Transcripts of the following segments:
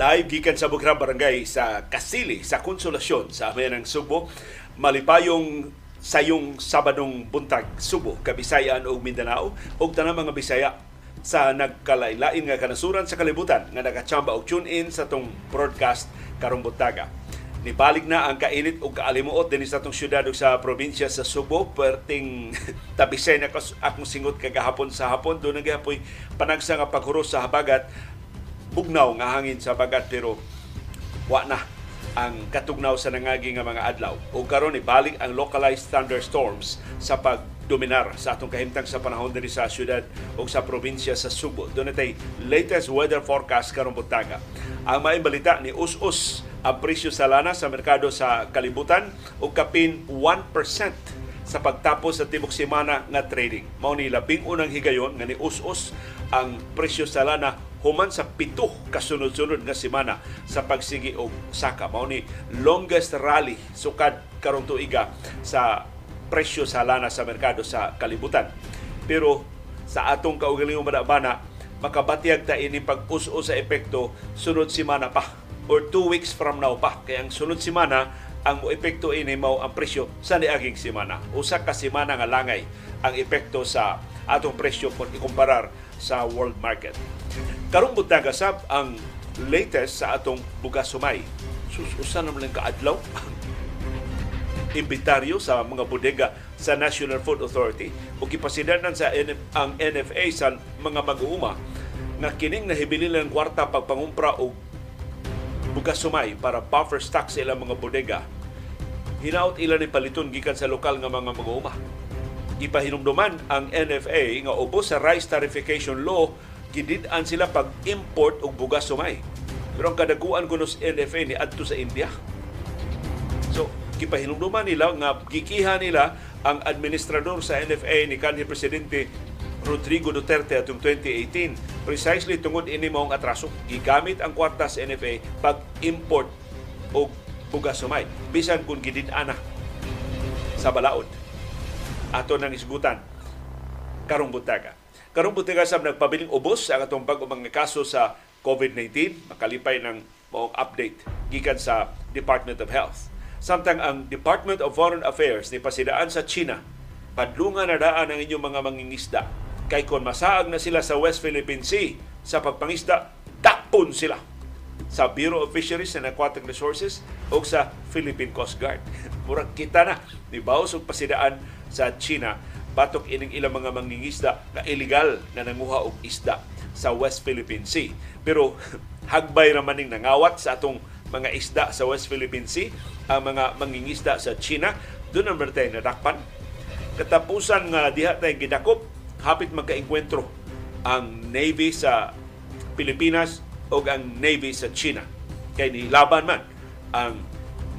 Live gikan sa Bukrang Barangay sa Kasili sa Konsolasyon sa Amen ng Subo. Malipayong sayong Sabadong buntag Subo, Kabisayan o Mindanao ug tanang mga Bisaya sa nagkalailain nga kanasuran sa kalibutan nga nagachamba og tune in sa tong broadcast karong buntaga. Nibalig na ang kainit ug kaalimuot din sa atong syudad sa probinsya sa Subo perting tabisay na akong singot kagahapon sa hapon do nagapoy panagsa nga paghuros sa habagat bugnaw nga hangin sa bagat pero wa na ang katugnaw sa nangagi nga mga adlaw. O karon ibalik ang localized thunderstorms sa pagdominar sa atong kahimtang sa panahon diri sa syudad o sa probinsya sa Subo. Doon latest weather forecast karong buntaga. Ang may balita ni us-us ang presyo sa lana sa merkado sa kalibutan o kapin 1% sa pagtapos sa tibok semana nga trading. Mao ni labing unang higayon nga ni us-us ang presyo sa lana human sa pito kasunod-sunod nga semana sa pagsigi og saka. Mao ni longest rally sukad karong tuiga sa presyo sa lana sa merkado sa kalibutan. Pero sa atong kaugalingong madabana makabatyag ta ini pag-us-us sa epekto sunod semana pa or two weeks from now pa kay ang sunod semana ang epekto ini mao ang presyo sa niaging semana usa ka semana nga langay ang epekto sa atong presyo kung ikumparar sa world market. Karong buntaga sab ang latest sa atong bugas sumay. Sususan naman lang kaadlaw imbitaryo sa mga bodega sa National Food Authority o kipasidanan sa NF, ang NFA sa mga mag-uuma nga kining nahibilin ng kwarta pagpangumpra og bugas sumay para buffer stock sa ilang mga bodega hinaut ila ni paliton gikan sa lokal nga mga mag-uuma gipahinumduman ang NFA nga ubos sa rice tarification law gidid-an sila pag-import og bugas sumay. Pero ang kadaguan kuno sa NFA ni adto sa India. So, gipahinumduman nila nga gikiha nila ang administrador sa NFA ni kanhi presidente Rodrigo Duterte atong 2018 precisely tungod ini maong atraso gigamit ang kwarta sa NFA pag-import og bugas sumay bisan kung gidid-ana sa balaod. Ato nang isgutan karong buntaga Karong butiga sab nagpabiling ubos ang atong bag mga kaso sa COVID-19 makalipay ng maong update gikan sa Department of Health. Samtang ang Department of Foreign Affairs ni pasidaan sa China padlungan na daan ang inyong mga mangingisda kay kon masaag na sila sa West Philippine Sea sa pagpangisda dakpon sila sa Bureau of Fisheries and Aquatic Resources o sa Philippine Coast Guard. Murag kita na ni Baos og pasidaan sa China batok ining ilang mga mangingisda na illegal na nanguha og isda sa West Philippine Sea. Pero hagbay raman ning nangawat sa atong mga isda sa West Philippine Sea, ang mga mangingisda sa China, doon ang mertay nadakpan. Katapusan nga diha tay gidakop, hapit magkaengkwentro ang Navy sa Pilipinas o ang Navy sa China. Kay ni laban man ang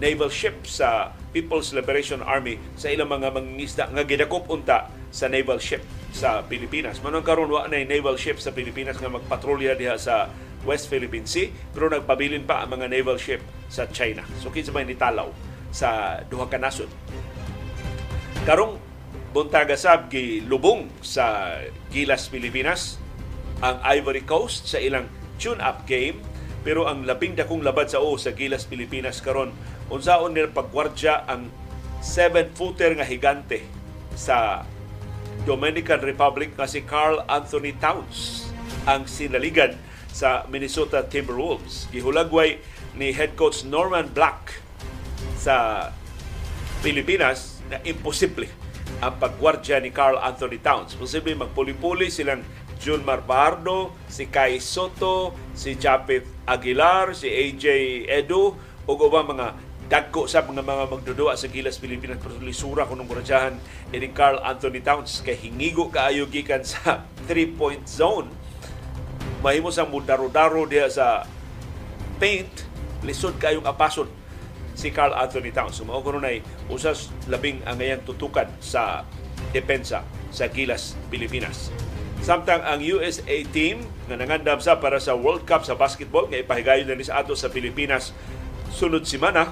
naval ship sa People's Liberation Army sa ilang mga mangingisda nga gidakop unta sa naval ship sa Pilipinas. Manong karon wa na naval ship sa Pilipinas nga magpatrolya diha sa West Philippine Sea pero nagpabilin pa ang mga naval ship sa China. So kinsa may nitalaw sa duha ka nasod. Karong buntaga sab lubong sa Gilas Pilipinas ang Ivory Coast sa ilang tune-up game pero ang labing dakong labad sa o sa Gilas Pilipinas karon unsaon nila pagwardya ang 7-footer nga higante sa Dominican Republic nga si Carl Anthony Towns ang sinaligan sa Minnesota Timberwolves. Gihulagway ni head coach Norman Black sa Pilipinas na imposible ang pagwardya ni Carl Anthony Towns. Posible magpuli-puli silang Jun Marbardo, si Kai Soto, si Japeth Aguilar, si AJ Edu, o ubang mga dagko sa mga mga magdudua sa Gilas Pilipinas. Pero lisura kunong muradyahan ini Carl Anthony Towns. Kay hingigo kaayo gikan sa 3 point zone. Mahimo sang mudaro-daro diha sa paint. Lisod kayong apason si Carl Anthony Towns so mao ay usas labing angayang tutukan sa depensa sa Gilas Pilipinas Samtang ang USA team nga nangandam sa para sa World Cup sa basketball nga ipahigayon na ni sa ato sa Pilipinas sunod simana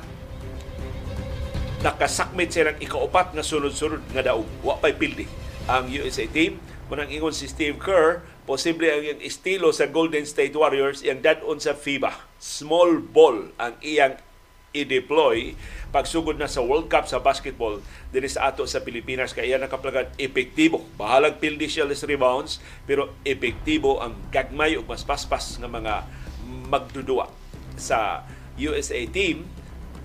nakasakmit silang ikaupat nga sunod-sunod nga daog. Wa pa'y pildi ang USA team. Munang ingon si Steve Kerr, posible ang iyang estilo sa Golden State Warriors iyang dadon sa FIBA. Small ball ang iyang i-deploy pagsugod na sa World Cup sa basketball dinhi sa ato sa Pilipinas. Kaya nakaplagan epektibo. Bahalag pildi siya rebounds pero epektibo ang gagmay ug mas paspas nga mga magdudua sa USA team.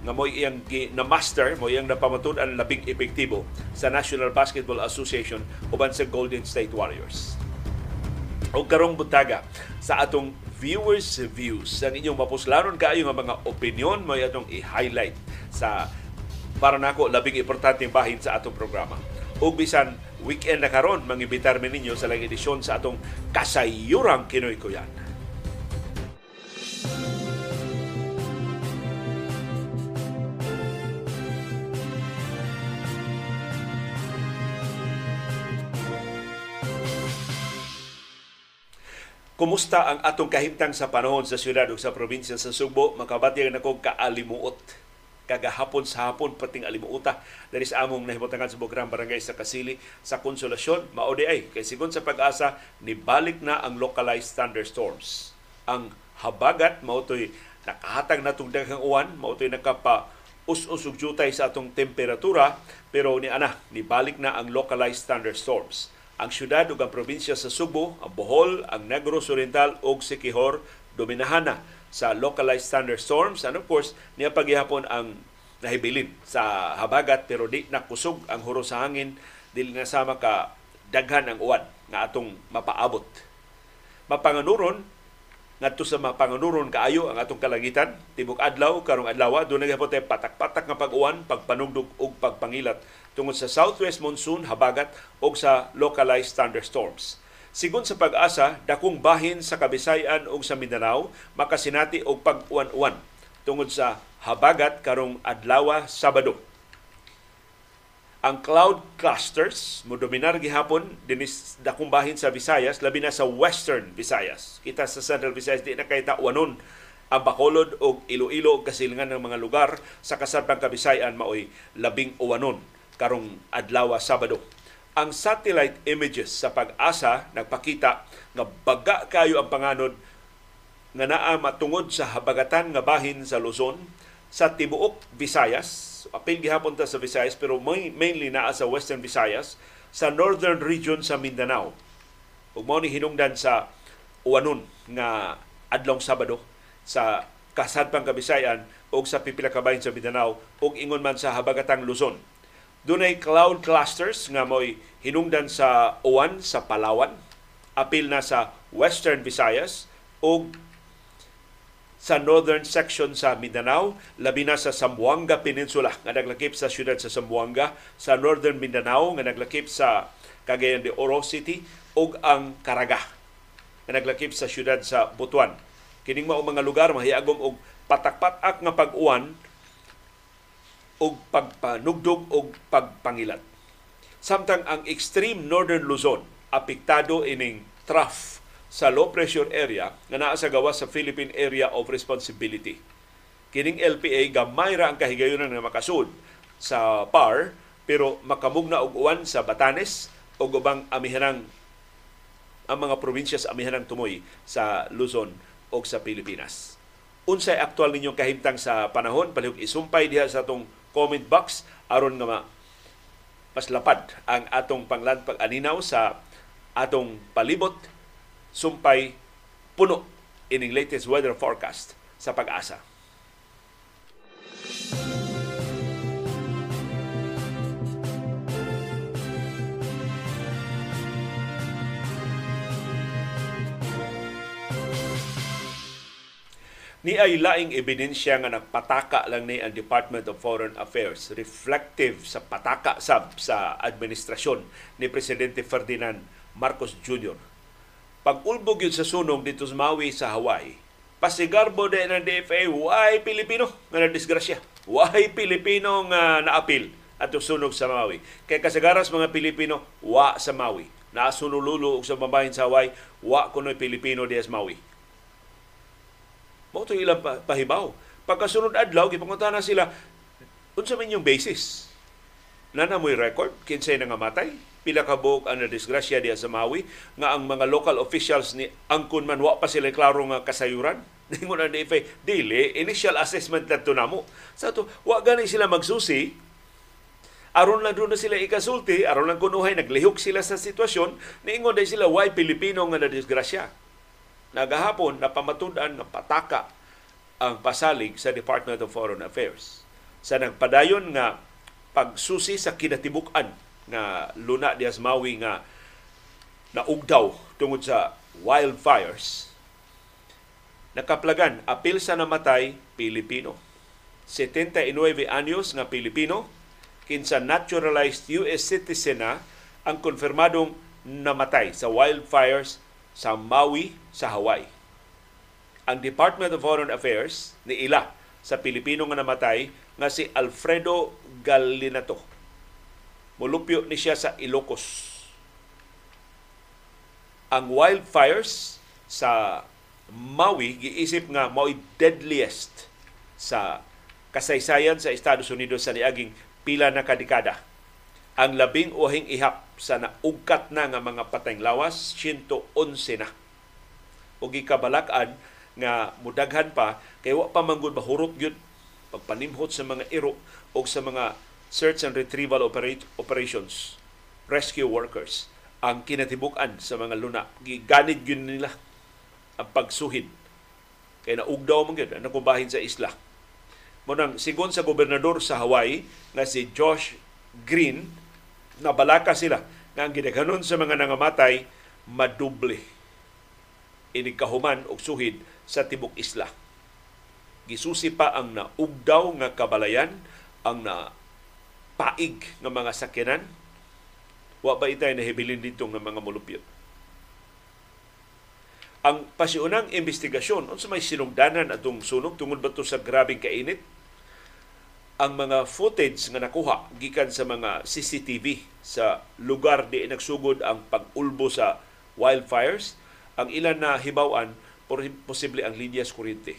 Nga mo iyang na master mo iyang napamatud ang labing epektibo sa National Basketball Association uban sa Golden State Warriors. O karong butaga sa atong viewers views ang inyong mapuslaron kaayo nga mga opinion mo atong i-highlight sa para nako labing importanteng bahin sa atong programa. Ug bisan weekend na karon mangibitar mi ninyo sa lang edisyon sa atong kasayurang Kinoy Kuyan. Kumusta ang atong kahimtang sa panahon sa syudad ug sa probinsya sa Subo? Makabatyag na kong kaalimuot. Kagahapon sa hapon pating alimuota. Dali sa among nahimutangan sa Bukrang Barangay sa Kasili sa Konsolasyon maode ay kay sigon sa pag-asa nibalik na ang localized thunderstorms. Ang habagat mautoy nakahatag na tong daghang uwan mautoy nakapa us-usog jutay sa atong temperatura. Pero ni ana nibalik na ang localized thunderstorms ang syudad ug ang probinsya sa Subo, ang Bohol, ang Negros Oriental ug Siquijor dominahana sa localized thunderstorms and of course niya paghihapon ang nahibilin sa habagat pero di nakusog ang huro sa hangin dili na sama ka daghan ang uwan nga atong mapaabot. Mapanganuron ngadto sa mapanganuron kaayo ang atong kalangitan tibok adlaw karong adlaw dunay gyapon patak-patak nga pag-uwan, pagpanugdog ug pagpangilat tungod sa southwest monsoon, habagat o sa localized thunderstorms. Sigon sa pag-asa, dakong bahin sa Kabisayan o sa Mindanao makasinati og pag-uwan-uwan tungod sa habagat karong adlaw Sabado. Ang cloud clusters mo dominar gihapon dinis dakong bahin sa Visayas labi na sa western Visayas. Kita sa Central Visayas di na kay tawanon ang Bacolod o Iloilo o kasilingan ng mga lugar sa kasarpang Kabisayan maoy labing uwanon karong adlaw Sabado. Ang satellite images sa pag-asa nagpakita nga baga kayo ang panganod nga naa matungod sa habagatan nga bahin sa Luzon sa tibuok Visayas. Apil gihapon ta sa Visayas pero mainly naa sa Western Visayas sa northern region sa Mindanao. Ug mao ni hinungdan sa uwanon nga adlong Sabado sa kasadpang Kabisayan o sa pipila ka bahin sa Mindanao ug ingon man sa habagatang Luzon Dunay cloud clusters nga mo'y hinungdan sa uwan sa Palawan, apil na sa Western Visayas o sa northern section sa Mindanao, labi na sa Zamboanga Peninsula nga naglakip sa siyudad sa Zamboanga, sa northern Mindanao nga naglakip sa Cagayan de Oro City ug ang Caraga nga naglakip sa siyudad sa Butuan. Kining mao mga lugar mahiyagom og patak-patak nga pag-uwan og pagpanugdog og pagpangilat. Samtang ang extreme northern Luzon apektado ining trough sa low pressure area nga naa sa gawas sa Philippine Area of Responsibility. Kining LPA gamay ra ang kahigayonan nga makasud sa PAR pero makamugna og uwan sa Batanes o ubang amihanang ang mga probinsya sa amihanang tumoy sa Luzon o sa Pilipinas. Unsay aktual ninyong kahimtang sa panahon, palihog isumpay diha sa atong comment box aron nga mas lapad ang atong panglanpag aninaw sa atong palibot sumpay puno ining latest weather forecast sa pag-asa. Ni ay laing ebidensya nga nagpataka lang ni ang Department of Foreign Affairs reflective sa pataka sab sa administrasyon ni presidente Ferdinand Marcos Jr. Pag-ulbog yun sa sunog dito sa Maui sa Hawaii, pasigarbo din ng DFA, why Pilipino nga na-disgrasya? Why Pilipino nga naapil at sunog sa Maui? Kay kasagaras mga Pilipino, wa sa Maui. Nasunululo sa mabahin sa Hawaii, wa kuno'y Pilipino di sa Maui Mao ilang pahibaw. Pagkasunod adlaw, gipangunta na sila, unsa man yung basis? Nana mo'y record, kinsay nga matay, pila ka buok ang nadisgrasya diya sa Maui, nga ang mga local officials ni Angkon man, wa pa sila klaro nga kasayuran. Ningon ang DFA, dili, initial assessment na namo. Sa to, wa gani sila magsusi, aron lang doon na sila ikasulti, aron lang kunuhay, naglihok sila sa sitwasyon, niingon dahil sila, why Pilipino nga nadisgrasya? Nagahapon, napamatudan, napataka ang pasalig sa Department of Foreign Affairs. Sa nagpadayon nga pagsusi sa kinatibukan nga Luna Diaz Maui nga naugdaw tungod sa wildfires, nakaplagan, apil sa namatay, Pilipino. 79 anyos nga Pilipino, kinsa naturalized US citizen na ang konfirmadong namatay sa wildfires sa Maui sa Hawaii. Ang Department of Foreign Affairs ni ila sa Pilipino nga namatay nga si Alfredo Galinato. Mulupyo ni siya sa Ilocos. Ang wildfires sa Maui giisip nga mao'y deadliest sa kasaysayan sa Estados Unidos sa niaging pila na kadekada. Ang labing uhing ihap sa naugkat na nga mga patayng lawas, 111 na. O gikabalakan nga mudaghan pa, kay wa pa manggod mahurot gyud pagpanimhot sa mga iro o sa mga search and retrieval operations, rescue workers, ang kinatibuk-an sa mga luna. Giganid yun nila ang pagsuhid. Kaya naugdaw man gyud ang nakubahin sa isla Munang sigon sa gobernador sa Hawaii nga si Josh Green, nabalaka sila nga ang gidaghanon sa mga nangamatay maduble inikahuman og suhid sa tibok isla. Gisusi pa ang naugdaw nga kabalayan, ang na paig nga mga sakyanan. Wa ba itay nahibilin dito ng mga mulupyot. Ang pasiunang investigasyon, unsa may sinugdanan atong sunog tungod ba sa grabing kainit? ang mga footage nga nakuha gikan sa mga CCTV sa lugar di nagsugod ang pag-ulbo sa wildfires, ang ilan na hibawan posible ang linyas kuryente.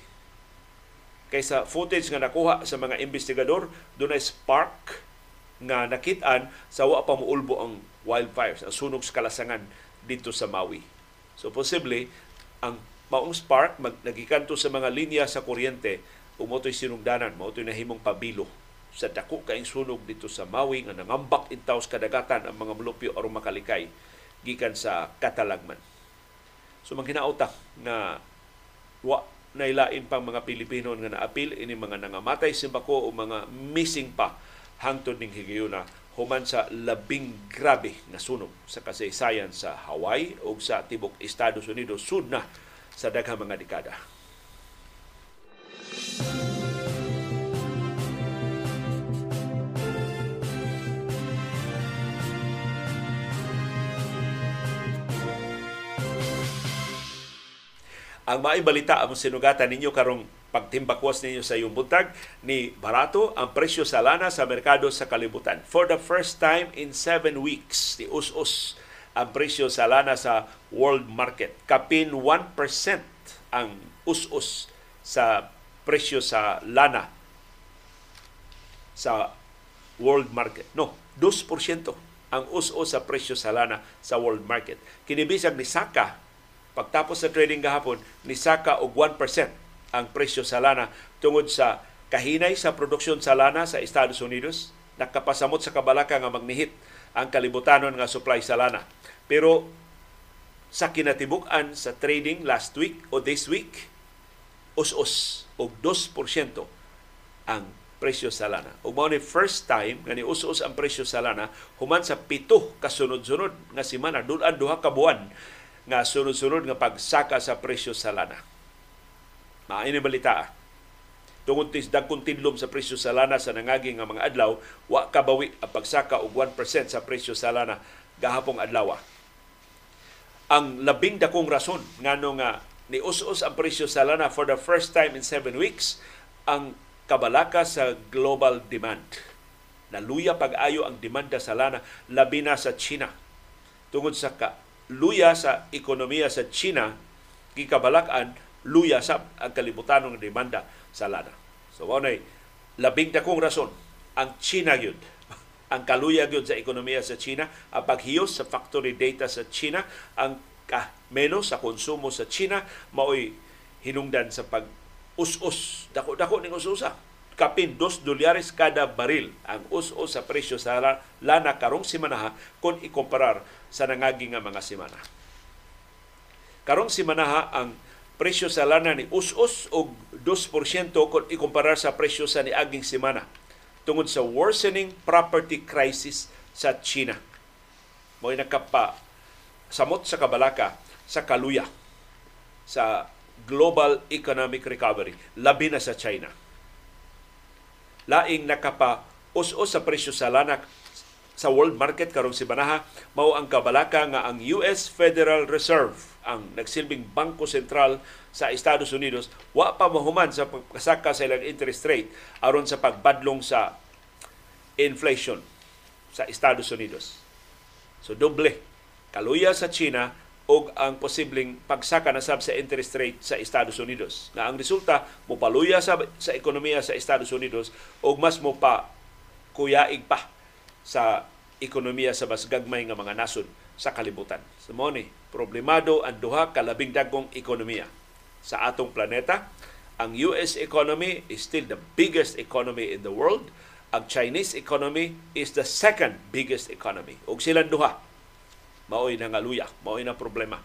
Kaysa footage nga nakuha sa mga investigador, doon ay spark nga nakitaan sa wa pa muulbo ang wildfires, ang sunog sa kalasangan dito sa Maui. So posible ang maong spark mag nagikanto sa mga linya sa kuryente umotoy sinugdanan, mo nahimong pabilo sa dako kaing sunog dito sa Maui nga nangambak intaw sa kadagatan ang mga mulupyo aron makalikay gikan sa katalagman. So maghinauta na wa nailain pang mga Pilipino nga naapil ini mga nangamatay simbako o mga missing pa hangtod ning higayuna human sa labing grabe na sunog sa kasaysayan sa Hawaii o sa tibok Estados Unidos sud na sa daghang mga dekada. Ang maay balita ang sinugatan ninyo karong pagtimbakwas ninyo sa iyong buntag ni barato ang presyo sa lana sa merkado sa kalibutan. For the first time in seven weeks, ni us-us ang presyo sa lana sa world market. Kapin 1% ang us-us sa presyo sa lana sa world market. No, 2% ang us-o sa presyo sa lana sa world market. Kinibisag ni Saka pagtapos sa trading gahapon ni Saka og 1% ang presyo sa lana tungod sa kahinay sa produksyon sa lana sa Estados Unidos nakapasamot sa kabalaka nga magnihit ang kalibutanon nga supply sa lana. Pero sa kinatibuk-an sa trading last week o this week, us-us og 2% ang presyo sa lana. Ug mao ni first time nga nius-us ang presyo sa lana human sa pito kasunod-sunod nga semana dulan duha ka buwan nga sunod-sunod nga pagsaka sa presyo sa lana. Maayo ni balita. Tungod tis dagkong tidlom sa presyo sa lana sa nangagi nga mga adlaw, wa kabawi ang pagsaka og 1% sa presyo sa lana gahapong adlaw. Ang labing dakong rason ngano nga ni us-us ang presyo sa lana for the first time in seven weeks ang kabalaka sa global demand. Naluya pag-ayo ang demanda sa lana labi na sa China. Tungod sa ka, luya sa ekonomiya sa China, gikabalakan luya sa ang kalibutan ng demanda sa lana. So mao nay labing dakong rason ang China gyud. Ang kaluya gyud sa ekonomiya sa China, ang paghiyos sa factory data sa China, ang ka menos sa konsumo sa China maoy hinungdan sa pag us-us dako-dako ning us-usa kapin 2 dolyares kada baril ang us-us sa presyo sa lana karong simana kung ikomparar sa nangagi nga mga semana. Karong simana ang presyo sa lana ni us-us og 2% kung ikumparar sa presyo sa niaging semana tungod sa worsening property crisis sa China. Mo nakapa samot sa kabalaka sa kaluya sa global economic recovery labi na sa China. Laing nakapa us-us sa presyo sa lana sa world market karong si Banaha mao ang kabalaka nga ang US Federal Reserve ang nagsilbing bangko sentral sa Estados Unidos wa pa mahuman sa pagkasaka sa ilang interest rate aron sa pagbadlong sa inflation sa Estados Unidos. So doble kaluya sa China o ang posibleng pagsaka na sab sa interest rate sa Estados Unidos. Na ang resulta mo paluya sa sa ekonomiya sa Estados Unidos o mas mo pa kuyaig pa sa ekonomiya sa mas gagmay nga mga nasod sa kalibutan. So mo problemado ang duha ka labing dagkong ekonomiya sa atong planeta. Ang US economy is still the biggest economy in the world. Ang Chinese economy is the second biggest economy. Ug silang duha maoy na nga luya, maoy na problema.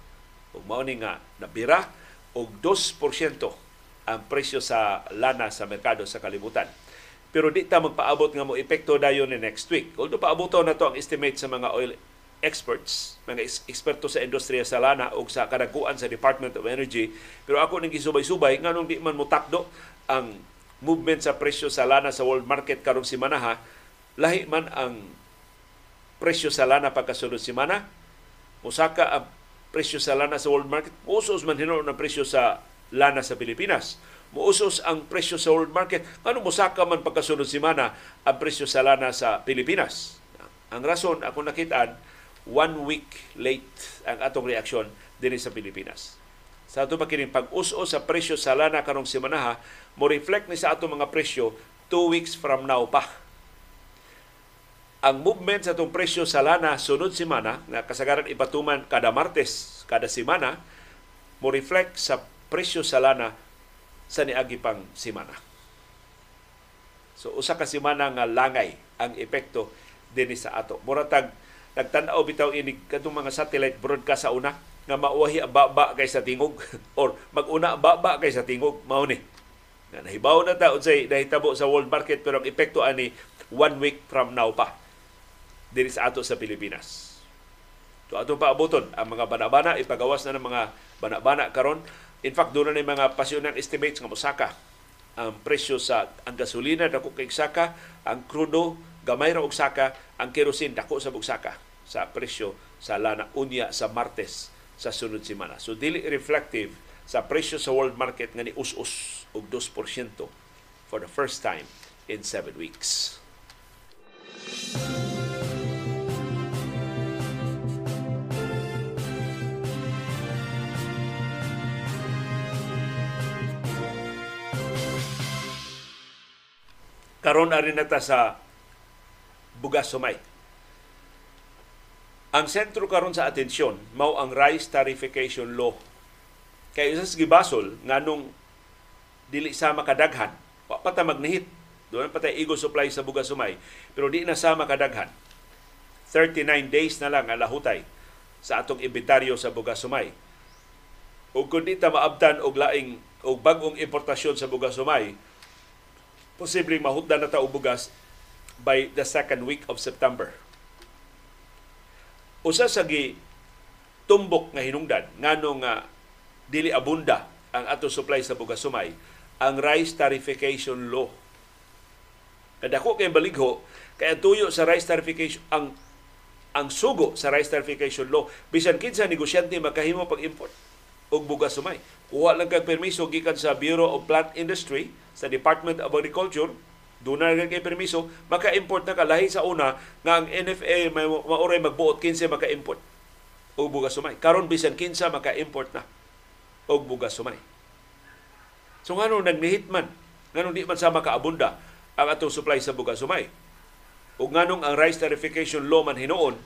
Ug mao ni nga nabira og 2% ang presyo sa lana sa merkado sa kalibutan. Pero di ta magpaabot nga mo epekto dayon ni next week. Although paaboto na to ang estimate sa mga oil experts, mga eksperto sa industriya sa lana o sa kadaguan sa Department of Energy. Pero ako nang gisubay-subay, nganong di man mutakdo ang movement sa presyo sa lana sa world market karong simana ha, lahi man ang presyo sa lana pagkasunod simana, musaka ang presyo sa lana sa world market, usos man hinuon ang presyo sa lana sa Pilipinas. Muusos ang presyo sa world market. Ano musaka man pagkasunod simana ang presyo sa lana sa Pilipinas? Ang rason ako nakitaan, one week late ang atong reaksyon din sa Pilipinas. Sa ato makining pag-us-o sa presyo sa lana karong simanaha, mo reflect ni sa ato mga presyo two weeks from now pa. Ang movement sa atong presyo sa lana sunod simana, nga kasagaran ipatuman kada Martes, kada simana, mo reflect sa presyo sa lana sa niagi pang simana. So usa ka simana nga langay ang epekto dinhi sa ato. Muratag nagtan-aw bitaw ini kadtong mga satellite broadcast sa una nga mauwahi ang baba kay sa tingog or maguna ang baba kay sa tingog mao ni nga nahibaw na ta unsay nahitabo sa world market pero ang epekto ani one week from now pa diri sa ato sa Pilipinas. To ato pa abuton ang mga banabana ipagawas na ng mga banabana karon. In fact, doon na mga pasyonang estimates nga mosaka ang presyo sa ang gasolina dako kay saka, ang krudo gamay ra og saka ang kerosene dako sa bugsaka sa presyo sa lana unya sa Martes sa sunod semana. So dili reflective sa presyo sa world market nga ni us-us og 2% for the first time in 7 weeks. Karon ari nata sa bugas sumay. Ang sentro karon sa atensyon mao ang rice tarification law. Kay usas gibasol nganong dili sa makadaghan, wa pa ta magnihit. Doon pa tayo ego supply sa bugas sumay, pero di na sa makadaghan. 39 days na lang ang lahutay sa atong inventaryo sa bugas sumay. Ug kun di ta maabtan og laing og bag-ong importasyon sa bugas sumay, posibleng mahutdan na ta og bugas by the second week of September. Usa sa gi tumbok nga hinungdan ngano nga dili abunda ang ato supply sa bugas sumay ang rice tarification law. Kadako kay baligho kay tuyo sa rice tarification ang ang sugo sa rice tarification law bisan kinsa negosyante makahimo pag-import og bugas sumay. Kuha lang kag permiso gikan sa Bureau of Plant Industry sa Department of Agriculture doon na kay permiso, maka-import na kalahi sa una nga ang NFA may mauray magbuot kinsa maka-import og bugas sumay. Karon bisan kinsa maka-import na og bugas sumay. So ngano nagnihit man nganong di man sama kaabunda ang atong supply sa bugas sumay. Ug nganong ang rice tarification law man hinuon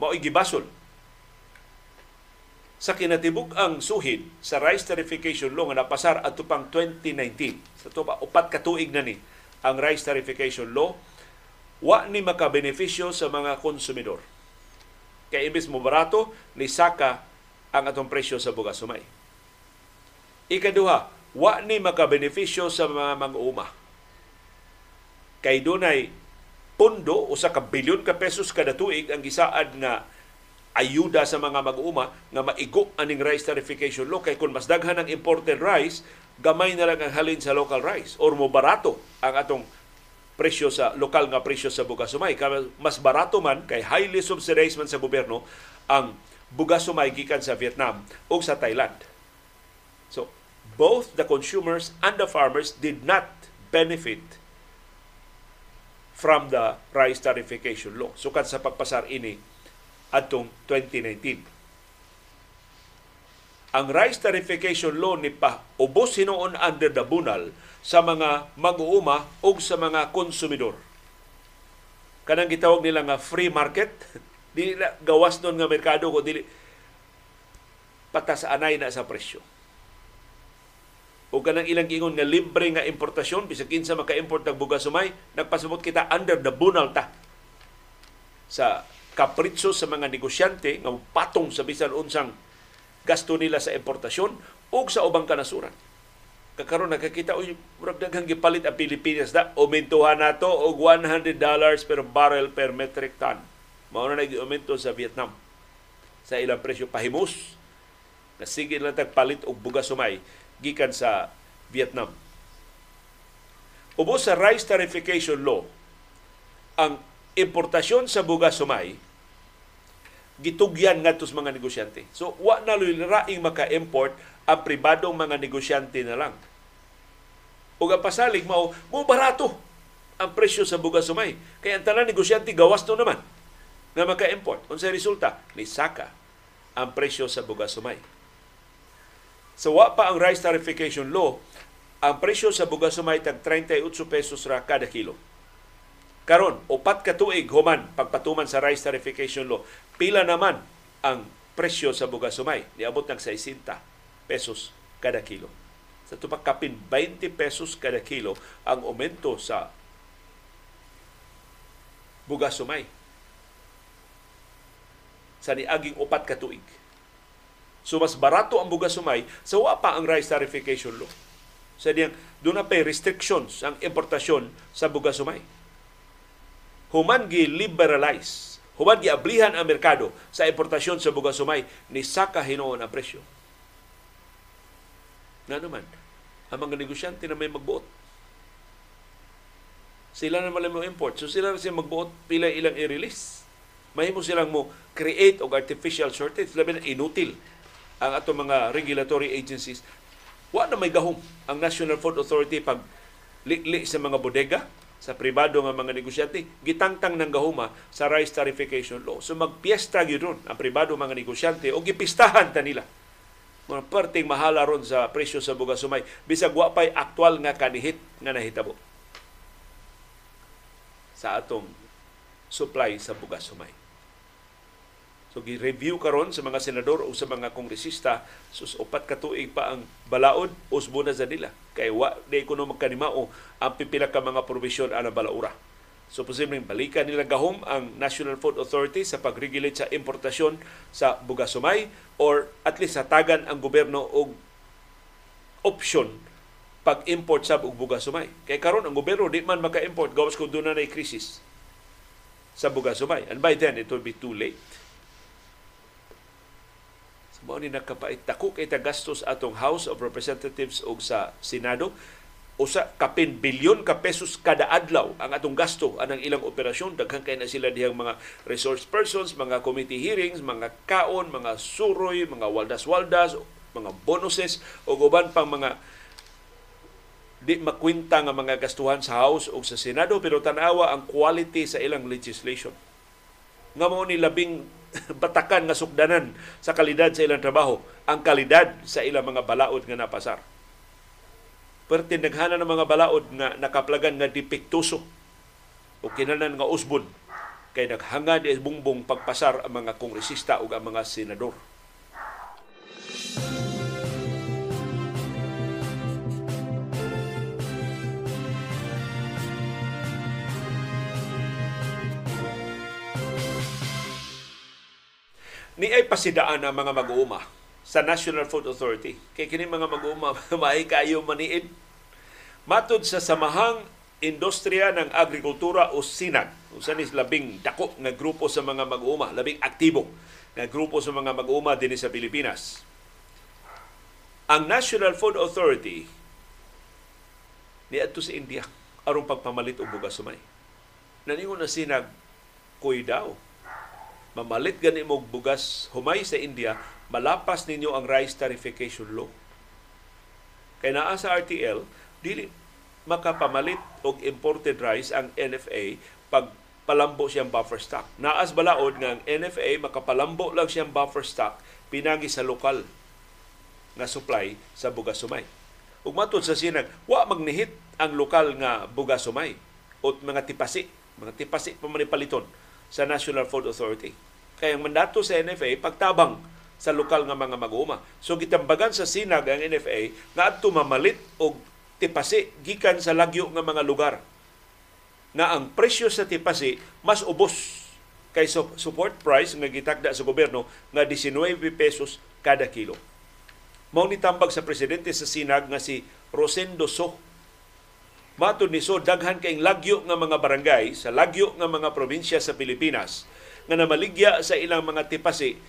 mao gibasol sa kinatibuk ang suhid sa rice tarification law nga napasar adto pang 2019 sa tupa upat ka tuig na ni ang rice tarification law. Wa ni makabenepisyo sa mga konsumidor. Kay imbis mo barato ni saka ang atong presyo sa bugas sumay. Ikaduha wa ni makabenepisyo sa mga mang-uma kay dunay pondo usa ka bilyon ka pesos kada tuig ang gisaad nga ayuda sa mga mag-uuma nga maigo aning rice tarification law kay kung mas daghan ang imported rice gamay na lang ang halin sa local rice. Or mo barato ang atong presyo sa lokal nga presyo sa bugas sumay mas barato man kay highly subsidized man sa gobyerno ang bugas sumay gikan sa Vietnam o sa Thailand. So both the consumers and the farmers did not benefit from the rice tarification law. So kan sa pagpasar ini atong 2019. Ang rice tarification law ni pa ubos hinuon under the bunal sa mga mag-uuma o sa mga konsumidor. Kanang gitawag nila nga free market, dili na gawas nun nga merkado ko dili patas anay na sa presyo. O kanang ilang ingon nga libre nga importasyon bisag kinsa maka-import og bugas sumay, nagpasabot kita under the bunal ta sa kapritso sa mga negosyante nga patong sa bisan unsang gasto nila sa importasyon o sa ubang kanasuran. Kakaroon nakakita, uy, murag daghang gipalit ang Pilipinas da, umintuhan nato og 100 dollars per barrel per metric ton. Mao na nag-aumento sa Vietnam sa ilang presyo pahimus. Nasige lang tagpalit og bugas sumay gikan sa Vietnam. Ubos sa rice tarification law, ang importasyon sa bugas sumay gitugyan ngadto sa mga negosyante. So wa na raing maka-import ang pribadong mga negosyante na lang. Ug ang pasalig mao mo barato ang presyo sa bugas sumay. Kaya ang tanan negosyante gawas to naman nga maka-import. Unsa resulta? Ni saka ang presyo sa bugas sumay. So wa pa ang rice tarification law, ang presyo sa bugas sumay tag 38 pesos ra kada kilo Karon, upat ka tuig human pagpatuman sa rice tarification law, pila naman ang presyo sa bugas sumay. Niabot ng 60 pesos kada kilo. Sa tupak kapin 20 pesos kada kilo ang aumento sa bugas sumay sa niaging upat ka tuig. So mas barato ang bugas sumay sa so, pa ang rice tarification law. Sa diyang doon na pa restrictions ang importasyon sa bugas sumay human gi-liberalize, human gi-ablihan ang merkado sa importasyon sa bugas sumay, ni saka hinuon ang presyo. Na naman, ang mga negosyante na may magbuot. Sila na malam mo import. So sila na siya magbuot pila ilang i-release. Mahimo silang mo create og artificial shortage. Labi na inutil ang ato mga regulatory agencies. Wa na may gahom ang National Food Authority pag li sa mga bodega sa pribado nga mga negosyante gitangtang ng gahuma sa rice tarification law. So magpiesta gyud ron ang pribado mga negosyante o gipistahan ta nila. Mga perting mahala ron sa presyo sa bugas sumay bisag wa pay aktual nga kanihit nga nahitabo sa atong supply sa bugas sumay. So gi-review karon sa mga senador o sa mga kongresista sus upat ka tuig pa ang balaod usbo na sa nila kay wa di kuno magkanimao ang pipila ka mga probisyon ana balaura. So posibleng balikan nila gahom ang National Food Authority sa pag-regulate sa importasyon sa bugas sumay or at least hatagan ang gobyerno og option pag-import sa og bugas sumay. Kay karon ang gobyerno di man maka-import gawas kung doon na krisis sa bugas sumay. And by then, it will be too late mao ni nakapait dako kay tagastos atong House of Representatives ug sa Senado. Usa kapin bilyon ka pesos kada adlaw ang atong gasto anang ilang operasyon. Daghan kay na sila dihang mga resource persons mga committee hearings mga kaon mga suroy mga waldas-waldas mga bonuses o uban pang mga di makwinta nga mga gastuhan sa House o sa Senado. Pero tanawa ang quality sa ilang legislation. Nga mao ni labing batakan nga sukdanan sa kalidad sa ilang trabaho, ang kalidad sa ilang mga balaod nga napasar. pero tindaghana ng mga balaod nga nakaplagan nga dipiktuso o kinanan nga usbon kay naghangad bungbong pagpasar ang mga kongresista ug ang mga senador. Ni ay pasidaan ang mga mag-uuma sa National Food Authority. Kay kini mga mag-uuma maay kayo maniid. Matod sa samahang industriya ng agrikultura o SINAG, usan is labing dako nga grupo sa mga mag-uuma, labing aktibo nga grupo sa mga mag-uuma din sa Pilipinas. Ang National Food Authority niadto sa India aron pagpamalit og bugas sumay. Naningon na sinag kuy daw mamalit gani mo bugas humay sa India, malapas ninyo ang rice tarification law. Kay naa sa RTL, dili makapamalit og imported rice ang NFA pag palambo siyang buffer stock. Naas balaod nga ang NFA makapalambo lang siyang buffer stock pinagi sa lokal nga supply sa bugas sumay. Ug matud sa sinag, wa magnihit ang lokal nga bugas sumay o mga tipasi, mga tipasi pa manipaliton sa National Food Authority. Kaya ang mandato sa NFA pagtabang sa lokal nga mga mag-uuma. So gitambagan sa sinag ang NFA nga adto mamalit og tipasi gikan sa lagyo nga mga lugar na ang presyo sa tipasi mas ubos kay support price nga gitagda sa gobyerno nga 19 pesos kada kilo. Mao ni tambag sa presidente sa Sinag nga si Rosendo So. Matod ni So daghan kay lagyo nga mga barangay sa lagyo nga mga probinsya sa Pilipinas nga namaligya sa ilang mga tipasi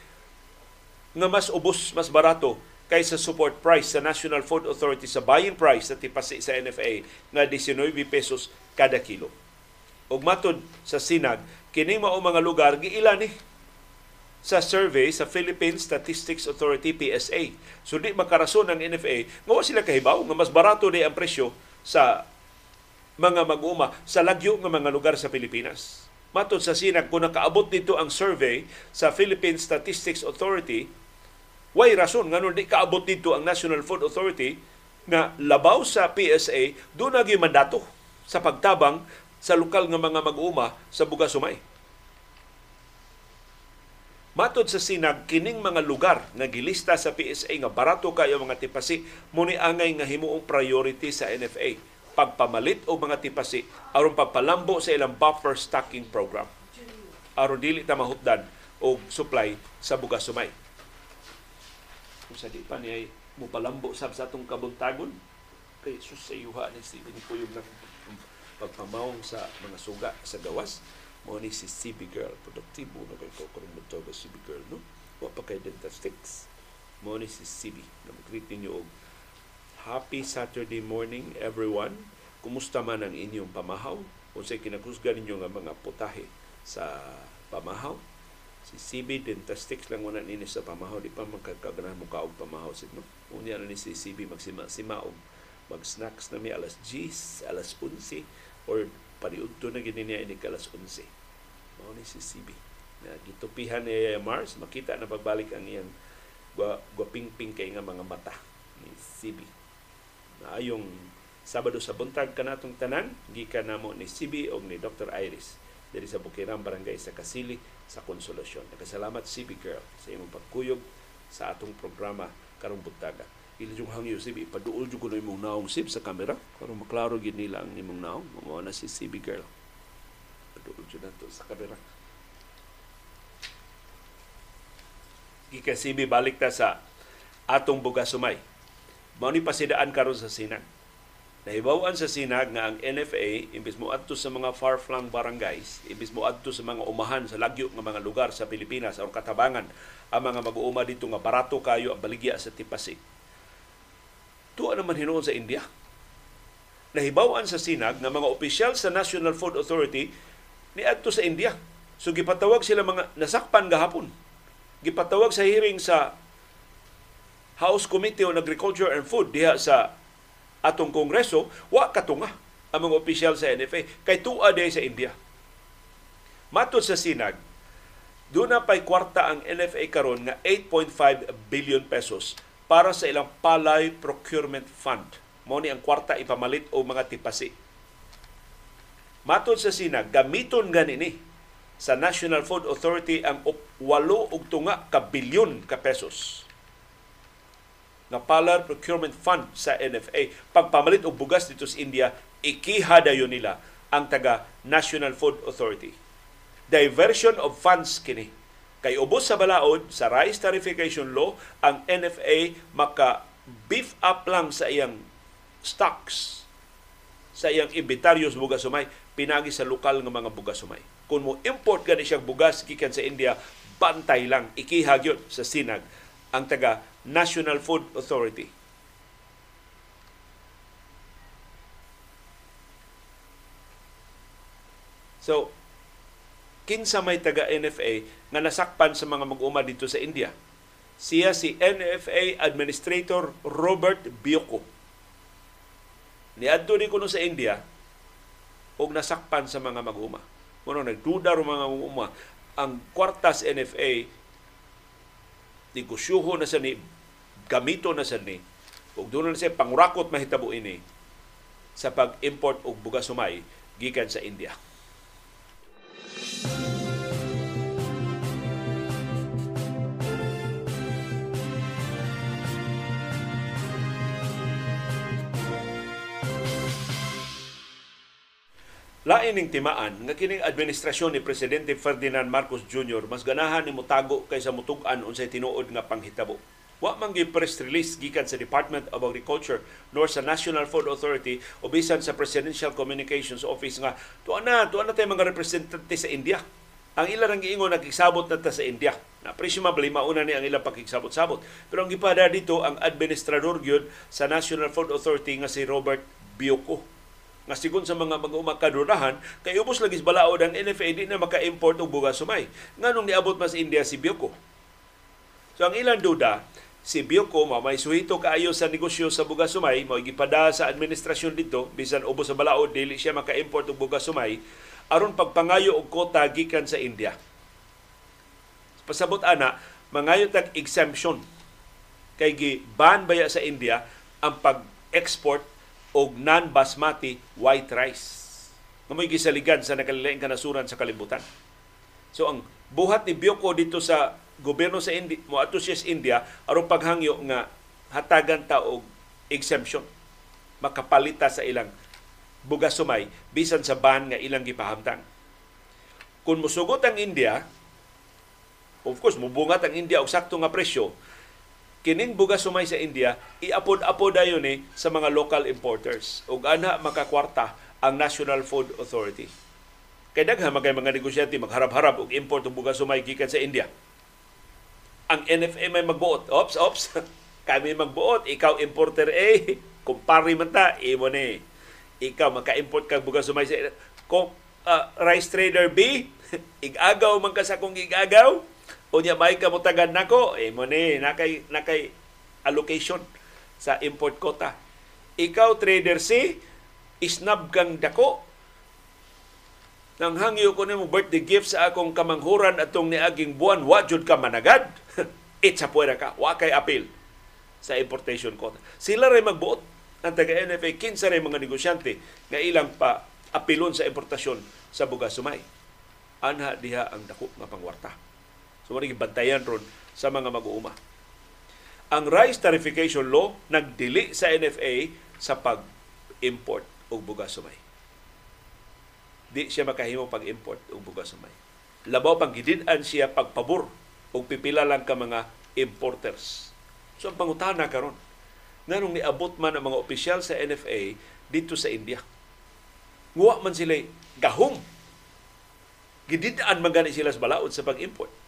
nga mas ubos, mas barato kaysa support price sa National Food Authority sa buying price sa tipasi sa NFA nga 19 pesos kada kilo. Ug matod sa Sinag, kining mao mga lugar giila ni sa survey sa Philippine Statistics Authority PSA. So di makarason ang NFA nga sila kahibaw nga mas barato di ang presyo sa mga mag-uma sa lagyo nga mga lugar sa Pilipinas. Matod sa sinag, kung nakaabot dito ang survey sa Philippine Statistics Authority, way rason nga di kaabot dito ang National Food Authority na labaw sa PSA, doon naging mandato sa pagtabang sa lokal nga mga mag-uma sa Buga Sumay. Matod sa sinag kining mga lugar nga gilista sa PSA nga barato kayo mga tipasi muni angay nga himuong priority sa NFA pagpamalit o mga tipasi aron pagpalambo sa ilang buffer stocking program aron dili ta mahutdan og supply sa bugas sumay kung sa di pa niya mo palambo sa atong kabuntagon kay sus sa yuha ni si pinipuyog ng pagpamawong sa mga suga sa gawas mo ni si CB Girl. Produktibo na kay ko kung magtawa CB Girl, no? Wa pa kay Dentastics. Mo ni si CB. Na mag-greet ninyo og Happy Saturday morning, everyone. Kumusta man ang inyong pamahaw? Kung sa kinakusga ninyo nga mga putahe sa pamahaw, si CB Dentastics lang wala nini sa pamahaw. Di pa magkaganahan mo kaog pamahaw. No? Unya na ni si CB magsima-sima og mag-snacks na mi alas 10, alas 11, or paniudto na gini niya ini kalas 11. Mao ni si CB. Na gitupihan ni Mars, makita na pagbalik ang iyang gwa, gwaping-ping kay nga mga mata ni CB. Na ayong Sabado sa buntag kanatong tanan, gikan namo ni CB o ni Dr. Iris diri sa Bukirang Barangay sa Kasili sa Konsolasyon. Nagkasalamat CB Girl sa imong pagkuyog sa atong programa karong buntaga. Ili yung hangyo CB, paduol yung kuno imong naong sib sa kamera para maklaro gid nila ang imong naong. Mao na si CB Girl. Paduol yung nato sa kamera. Gika CB balik ta sa atong buga sumay. Mao ni pasidaan karon sa Sinag Nahibawan sa sinag nga ang NFA, imbis mo adto sa mga far-flung barangays, imbis mo adto sa mga umahan sa lagyo nga mga lugar sa Pilipinas o katabangan ang mga mag-uuma dito nga barato kayo ang baligya sa tipasi. Tuwa naman hinuon sa India. Nahibawan sa sinag nga mga opisyal sa National Food Authority ni adto sa India. So gipatawag sila mga nasakpan gahapon. Gipatawag sa hearing sa House Committee on Agriculture and Food diha sa atong kongreso, wa katunga ang mga opisyal sa NFA kay tuwa day sa India. Matod sa sinag, doon na pa'y kwarta ang NFA karon nga 8.5 billion pesos para sa ilang palay procurement fund Mao ang kwarta ipamalit o mga tipasi. Matod sa Sina, gamiton gani ni sa National Food Authority ang walo ug tunga ka bilyon ka pesos nga Palar Procurement Fund sa NFA. Pagpamalit og bugas dito sa India, ikihadayon nila ang taga National Food Authority. Diversion of funds kini. Kay ubos sa balaod sa rice tarification law, ang NFA maka beef up lang sa iyang stocks sa iyang inventaryo sa bugas sumay pinagi sa lokal nga mga bugas sumay. Kung mo import gani siyang bugas gikan sa India, bantay lang ikihag yun sa sinag ang taga National Food Authority. So, kinsa may taga NFA nga nasakpan sa mga mag-uma dito sa India. Siya si NFA Administrator Robert Bioko. Niadto ni kuno sa India og nasakpan sa mga mag-uma. Kuno nagduda ro mga mag-uma ang kwartas NFA negosyoho na sa ni gamito na sa ni ug doon na siya pangurakot mahitabo ini sa pag-import og bugas sumay gikan sa India. Lain ning timaan nga kining administrasyon ni presidente Ferdinand Marcos Jr. mas ganahan ni mutago kaysa mutug-an unsay tinuod nga panghitabo. Wa man gi press release gikan sa Department of Agriculture nor sa National Food Authority o bisan sa Presidential Communications Office nga tuan na tuan na tay mga representante sa India. Ang ila ang giingon nakigsabot na ta sa India. Na presumably mauna ni ang ilang pakigsabot-sabot. Pero ang gipada dito ang administrador gyud sa National Food Authority nga si Robert Bioko nga sigon sa mga mag-uma kadurahan kay ubos lagi balaod ang NFA di na maka-import og bugas sumay. Nganong niabot mas India si Bioko so ang ilang duda si Bioko ma may suhito kaayo sa negosyo sa bugas sumay mao gipada sa administrasyon dito bisan ubos sa balaod dili siya maka-import og bugas sumay aron pagpangayo og kota gikan sa India. Pasabot ana mangayo tag exemption. Kay gi ban baya sa India ang pag-export og non-basmati white rice. Nga may gisaligan sa nakalilaing kanasuran sa kalibutan. So ang buhat ni Bioko dito sa gobyerno sa India, mo ato siya sa India, aron paghangyo nga hatagan ta og exemption makapalita sa ilang bugas sumay bisan sa ban nga ilang gipahamtang. Kung musugot ang India, of course, mubungat ang India og sakto nga presyo, kining bugas sumay sa India iapod-apod dayon ni sa mga local importers ug ana makakwarta ang National Food Authority. Kay daghan magay mga negosyante magharap-harap og import og bugas sumay gikan sa India. Ang NFA may magbuot. Ops, ops. Kami magbuot. Ikaw importer A. Kumpari man ta. Imo ni. Ikaw maka-import kag bugas sumay sa. Kung uh, rice trader B, igagaw man ka sa kong igagaw, unya may kamutagan nako eh mo ni nakay nakay allocation sa import quota. Ikaw trader C isnab kang dako. Nang hangyo ko nimo birthday gift sa akong kamanghuran atong niaging buwan wa jud ka managad. Itsa puwera ka wa kay appeal sa importation quota. Sila ray magbuot ang taga NFA kinsa ray mga negosyante nga ilang pa apilon sa importasyon sa bugas sumay anha diha ang dako nga pangwarta So, wala bantayan ron sa mga mag-uuma. Ang rice tarification law nagdili sa NFA sa pag-import og bugas sumay. Di siya makahimo pag-import og bugas sumay. Labaw pang gidid-an siya pagpabor og pipila lang ka mga importers. So ang pangutana karon nganong niabot man ang mga opisyal sa NFA dito sa India. Nguwa man sila gahom. Gidid-an man gani sila sa balaod sa pag-import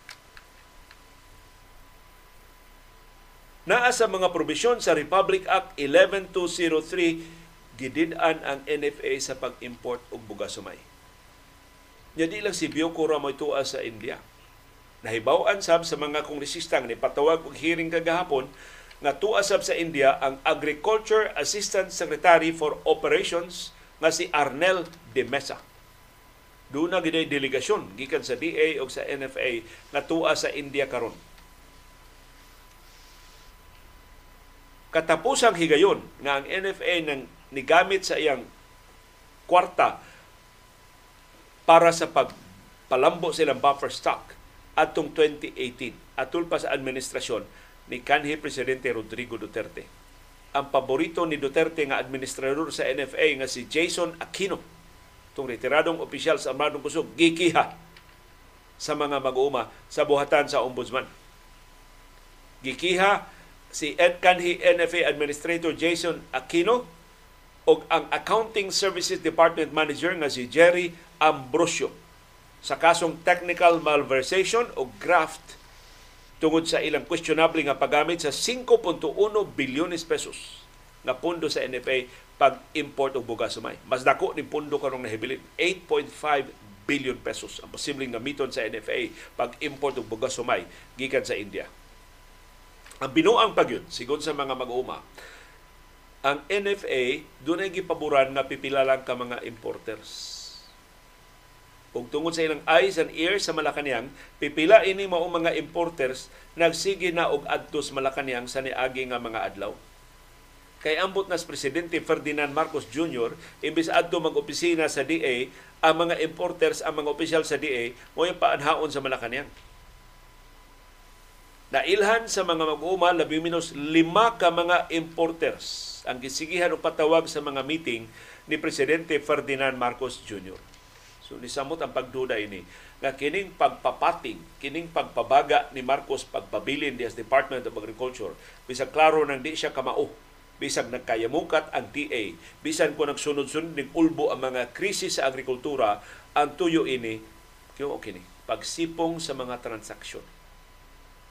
Naa sa mga probisyon sa Republic Act 11203 gidid-an ang NFA sa pag-import og bugas sumay. Nya di lang si Bioko ra mo tuwa sa India. Nahibaw-an sab sa mga kongresista ni patawag og hearing kagahapon nga tuwa sab sa India ang Agriculture Assistant Secretary for Operations nga si Arnel de Mesa. Doon na giday delegasyon gikan sa DA o sa NFA nga tuwa sa India karon katapusang higayon nga ang NFA nang nigamit sa iyang kwarta para sa pagpalambo silang buffer stock atong 2018 atul pa sa administrasyon ni kanhi presidente Rodrigo Duterte. Ang paborito ni Duterte nga administrador sa NFA nga si Jason Aquino, itong retiradong opisyal sa Armadong Kusog, gikiha sa mga mag-uuma sa buhatan sa ombudsman. Gikiha si Ed Kanhi NFA Administrator Jason Aquino o ang Accounting Services Department Manager nga si Jerry Ambrosio sa kasong technical malversation o graft tungod sa ilang questionable nga paggamit sa 5.1 bilyones pesos nga pondo sa NFA pag-import og bugas sumay. Mas dako ni pondo karong nahibilin 8.5 billion pesos ang posibleng gamiton sa NFA pag-import og bugas sumay gikan sa India. Ang binuang pagyud sigon sa mga mag-uuma ang NFA dunay gipaboran nga pipila lang ka mga importers ug tungod sa ilang eyes and ears sa Malacañang, pipila ini mao mga importers nagsige na og adto sa Malacañang sa niagi nga mga adlaw. Kay ambot nas presidente Ferdinand Marcos Jr. imbis adto mag-opisina sa DA, ang mga importers, ang mga opisyal sa DA mo paanhaon sa Malacañang. Nailhan sa mga mag-uuma labi minus lima ka mga importers ang gisigihan o patawag sa mga meeting ni Presidente Ferdinand Marcos Jr. So nisamot ang pagduda ini nga kining pagpapating, kining pagpabaga ni Marcos pagpabilin dias Department of Agriculture bisag klaro nang di siya kamao bisag nagkayamukat ang TA, bisan ko nagsunod-sunod ning ulbo ang mga krisis sa agrikultura, ang tuyo ini kini pagsipong sa mga transaksyon.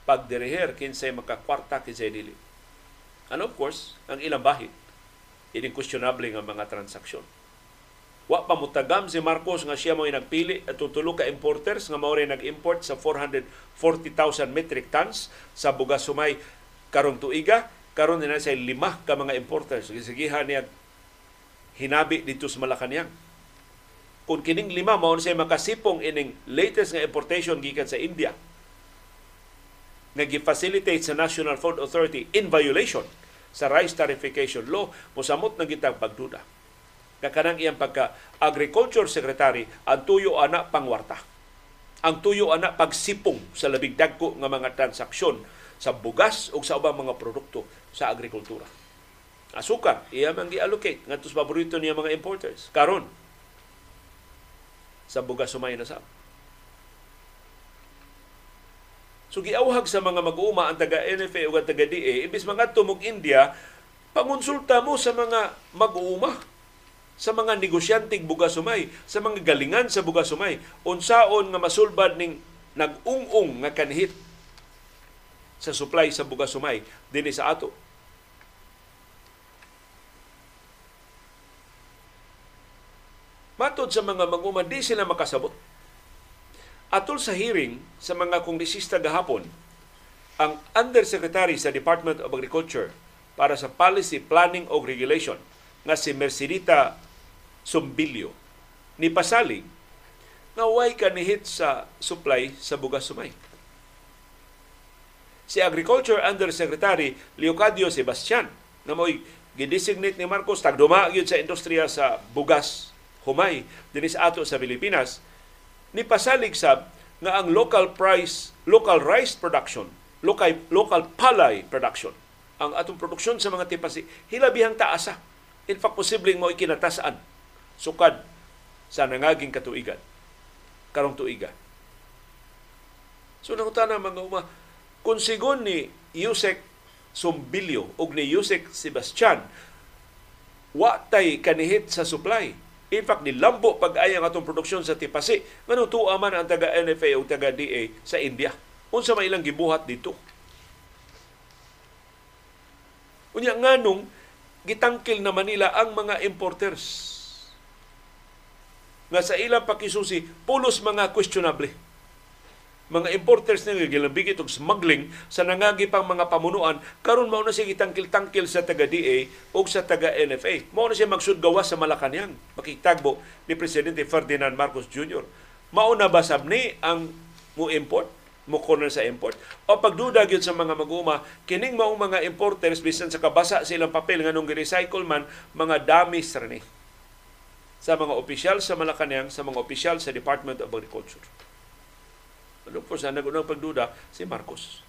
Pagdiriher kinsay makakwarta kinsay dili. And of course, ang ilang bahid, ini questionable nga mga transaksyon. Wa pa mutagam si Marcos nga siya mo nagpili at tutulo ka importers nga mao nag-import sa 440,000 metric tons sa bugas sumay karong tuiga karon na sa lima ka mga importers. Gisigihan niya hinabi dito sa Malacañang. Kung kining lima mao siya makasipong ining latest nga importation gikan sa India nga gi-facilitate sa National Food Authority in violation sa rice tarification law mosamot na gitang pagduda nga kanang iyang pagka agriculture secretary ang tuyo ana pangwarta. Ang tuyo ana pagsipong sa labing dagko nga mga transaksyon sa bugas o sa ubang mga produkto sa agrikultura. Asukar, iya man gi-allocate ngadto sa paborito niya mga importers. Karon sa bugas sumay na sa. So giawhag sa mga mag-uuma ang taga NFA o taga DA, imbis mga tumog India, pangonsulta mo sa mga mag-uuma sa mga negosyanteng bugas sumay, sa mga galingan sa bugas sumay, unsaon nga masulbad ning nag-ung-ung nga kanhit sa supply sa bugas sumay dinhi sa ato. Matod sa mga mag di sila makasabot. Atol sa hearing sa mga kongresista gahapon, ang Undersecretary sa Department of Agriculture para sa Policy Planning o Regulation nga si Mercedita Sumbilyo ni pasalig nga way kanihit sa supply sa bugas sumay. Si Agriculture Undersecretary Leocadio Sebastian na mo'y gidesignate ni Marcos tagduma gyud sa industriya sa bugas humay dinhi sa ato sa Pilipinas ni pasalig sab nga ang local price local rice production local local palay production ang atong produksyon sa mga tipasi hilabihang taasa in fact posibleng mo ikinatasaan sukad sa nangaging katuigan karong tuiga. So nangutana mga uma, kung sigon ni Yusek Sumbilyo ug ni Yusek Sebastian, wa tay kanihit sa supply. In fact, nilambo pag-ayang atong produksyon sa Tipasi. Ngano tuwa man ang taga NFA o taga DA sa India. Unsa may ilang gibuhat dito. Unya nganong gitangkil na Manila ang mga importers nga sa ilang pakisusi pulos mga questionable. Mga importers na gilambigit og smuggling sa nangagi pang mga pamunuan karon mao na siya gitangkil-tangkil sa taga DA o sa taga NFA. Mao na siya magsudgawas sa Malacañang makitagbo ni presidente Ferdinand Marcos Jr. Mao na basab ni ang mo import mo corner sa import o pagduda gyud sa mga mag-uuma kining maong mga importers bisan sa kabasa silang papel nganong gi-recycle man mga dummies ra ni sa mga opisyal sa Malacañang sa mga opisyal sa Department of Agriculture. Ano po sa nagunang pagduda si Marcos.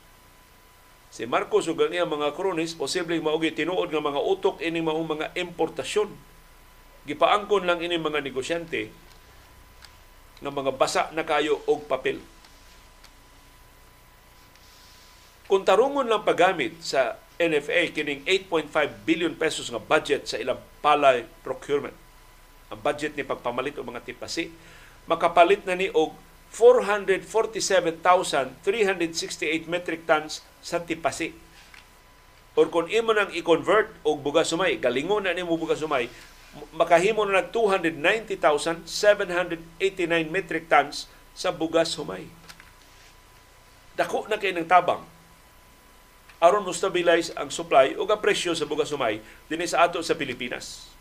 Si Marcos ug ang mga kronis posibleng maugi tinuod nga mga utok ini maong mga importasyon. Gipaangkon lang ini mga negosyante nga mga basa na kayo og papel Kung tarungon lang paggamit sa NFA kining 8.5 billion pesos nga budget sa ilang palay procurement. Ang budget ni pagpamalit og mga tipasi makapalit na ni og 447,368 metric tons sa tipasi. Or kung imo nang i-convert og bugas sumay, galingon na nimo bugas sumay, makahimo na nag 290,789 metric tons sa bugas sumay. Dako na kay ng tabang aron mo stabilize ang supply o ang presyo sa bugas sumay dinhi sa ato sa Pilipinas.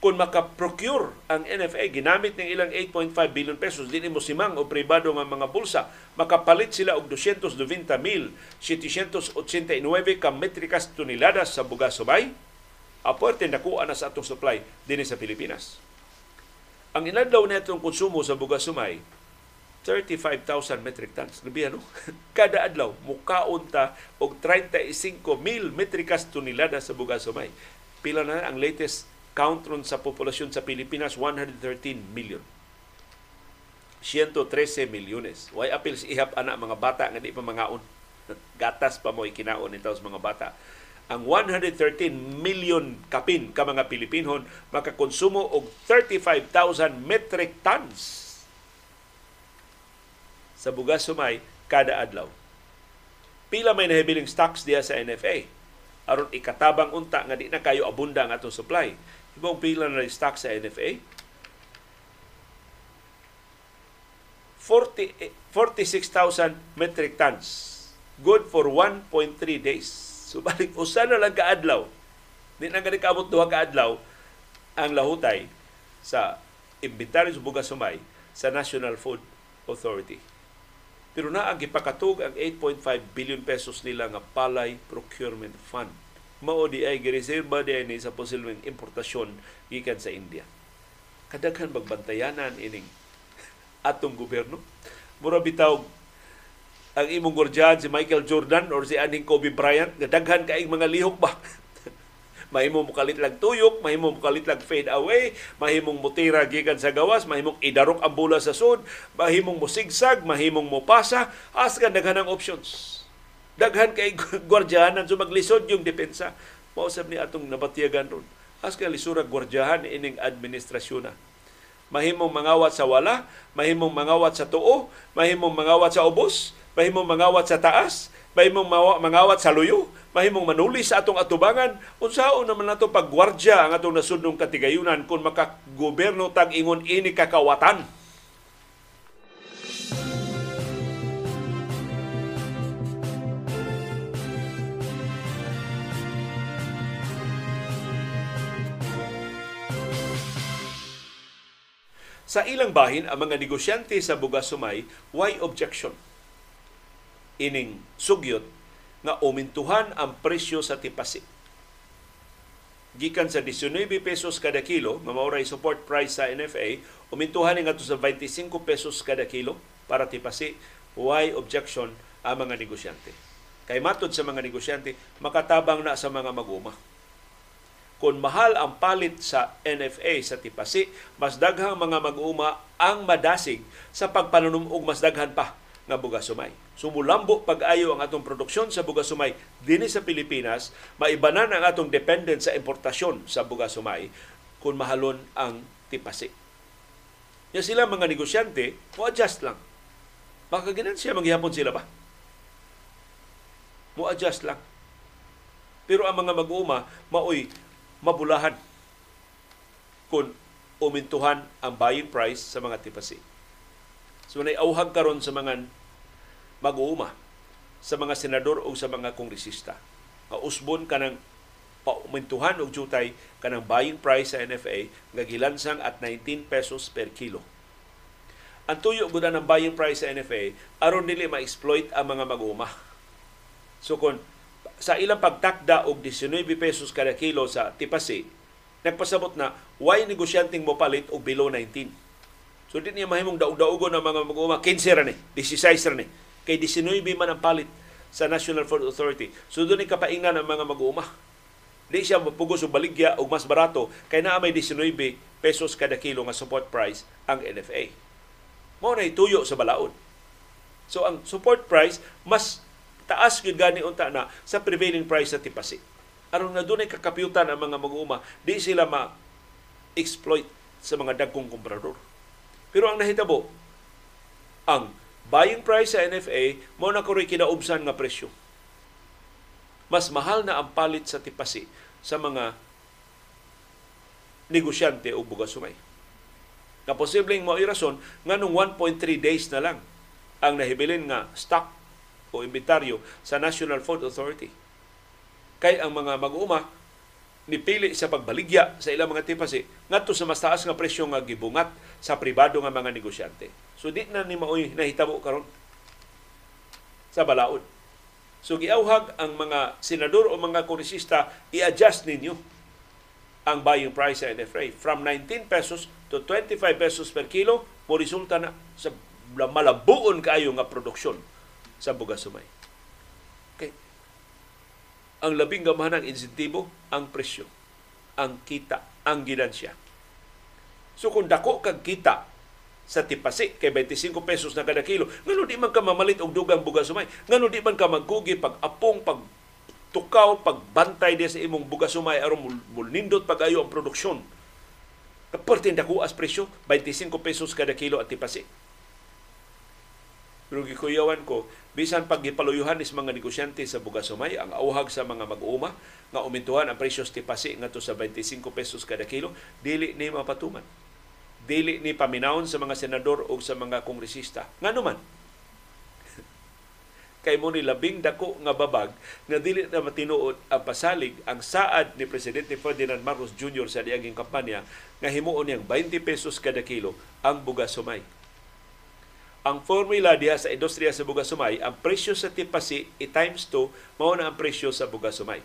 Kung makaprocure ang NFA ginamit ng ilang 8.5 billion pesos dinhi mo simang o pribado nga mga bulsa makapalit sila og 220,789 ka metrikas toneladas sa bugas sumay apuerte nakuha na sa atong supply dinhi sa Pilipinas. Ang inadlaw netong konsumo sa bugas sumay 35,000 metric tons. Grabe ano? Kada adlaw, mukaon ta og 35,000 metrikas tonelada sa bugas sumay. Pila na ang latest count ron sa populasyon sa Pilipinas, 113 million. 113 milyones. Why apil si ihap ana mga bata nga di pa mangaon. Gatas pa mo ikinaon nito sa mga bata. Ang 113 million kapin ka mga Pilipinhon makakonsumo og 35,000 metric tons sa bugas sumay kada adlaw. Pila may nahibiling stocks diya sa NFA aron ikatabang unta nga di na kayo abunda ang atong supply. Ibang pila na stock sa NFA? 40, 46,000 metric tons. Good for 1.3 days. So balik usa na lang kaadlaw. Di na gani kaabot duha kaadlaw ang lahutay sa inventory sa bugas sumay sa National Food Authority. Pero na ang gipakatug ang 8.5 billion pesos nila nga palay procurement fund. Mao di ay di ay sa posibleng importasyon gikan sa India. Kadaghan magbantayanan ining atong gobyerno. Mura bitaw ang imong gordyan si Michael Jordan or si aning Kobe Bryant, daghan kaing mga lihok ba? mahimong mukalit lang tuyok, mahimong mukalit lang fade away, mahimong mutira gikan sa gawas, mahimong idarok ang bola sa sud, mahimong mo sigsag, mahimong mo pasa, askan daghan ang options. Daghan kay gwardiyahanan so maglisod yung depensa. Mausap ni atong nabatiyagan ron. Askan lisura gwardiyahan ining administrasyon na. Mahimong mangawat sa wala, mahimong mangawat sa tuo, mahimong mangawat sa ubos, mahimong mangawat sa taas, mahimong mangawat sa luyo, mahimong manuli sa atong atubangan unsaon naman nato paggwardya ang atong nasudnong katigayunan kung makagoberno tag ingon ini kakawatan Sa ilang bahin, ang mga negosyante sa Bugas Sumay, why objection? Ining sugyot nga umintuhan ang presyo sa tipasi. Gikan sa 19 pesos kada kilo, nga mauray support price sa NFA, umintuhan nga to sa 25 pesos kada kilo para tipasi. Why objection ang mga negosyante? Kay matod sa mga negosyante, makatabang na sa mga maguma. Kung mahal ang palit sa NFA sa tipasi, mas daghang mga mag-uma ang madasig sa pagpanunumog mas daghan pa nga bugas sumay. Sumulambo pag-ayo ang atong produksyon sa bugas sumay dinhi sa Pilipinas, maibanan ang atong dependent sa importasyon sa bugas sumay kung mahalon ang tipasi. Ya sila mga negosyante, mo adjust lang. Makaginan siya maghihapon sila ba? Mo adjust lang. Pero ang mga mag-uuma, maoy mabulahan kung umintuhan ang buying price sa mga tipasi. So, naiauhag karon sa mga mag-uuma sa mga senador o sa mga kongresista. Usbon ka ng paumintuhan og jutay kanang buying price sa NFA nga gilansang at 19 pesos per kilo. ang tuyo gud ng buying price sa NFA aron dili ma-exploit ang mga mag-uuma. So kung sa ilang pagtakda og 19 pesos kada kilo sa tipasi, nagpasabot na why negosyanteng mo palit og below 19. So di niya mahimong daog-daogo ng mga mag-uuma 15 ra ni, 16 ra ni. Kay 19 man ang palit sa National Food Authority. So doon kapaingnan ang mga mag-uuma. Di siya mapugos og baligya og mas barato kay naa may 19 pesos kada kilo nga support price ang NFA mao na ituyo sa balaod. So ang support price mas taas gyud gani unta na sa prevailing price sa tipasi. Aron nga dunay kakapyutan ang mga mag-uuma, di sila ma exploit sa mga dagkong komprador. Pero ang nahitabo, ang buying price sa NFA mo na kuroy kinaubsan nga presyo. Mas mahal na ang palit sa tipasi sa mga negosyante o bugas sumay na posibleng mao rason nga nung 1.3 days na lang ang nahibilin nga stock o inventaryo sa National Food Authority. Kay ang mga mag-uuma nipili sa pagbaligya sa ilang mga tipasi ngadto sa mas taas nga presyo nga gibungat sa pribado nga mga negosyante. So di na ni maoy nahitabo karon sa balaod. So giauhag ang mga senador o mga kongresista i-adjust ninyo ang buying price sa NFA from 19 pesos to 25 pesos per kilo mo resulta na sa malabuon kaayo nga produksyon sa bugas sumay. Okay. Ang labing gamahanang insentibo ang presyo, ang kita, ang ginansya. So kung dako kag kita sa tipasi kay 25 pesos na kada kilo, ngano di man ka mamalit og dugang bugas sumay? Ngano di man ka magkugi pag apong pag tukaw pagbantay di sa imong bugas sumay aron mulnindot pagayo ang produksyon Kaporte dako as presyo, 25 pesos kada kilo at tipasi. Pero gikuyawan ko, bisan pag gipaluyuhan is mga negosyante sa Bugasumay, ang auhag sa mga mag-uma, nga umintuhan ang presyo sa tipasi nga to sa 25 pesos kada kilo, dili ni mapatuman. Dili ni paminawon sa mga senador o sa mga kongresista. Nga naman, kay mo ni labing dako nga babag nga dili na matinuod ang pasalig ang saad ni presidente Ferdinand Marcos Jr. sa diaging kampanya nga himuon niyang 20 pesos kada kilo ang bugas sumay. Ang formula diha sa industriya sa bugas sumay, ang presyo sa tipasi i times 2 mao na ang presyo sa bugas sumay.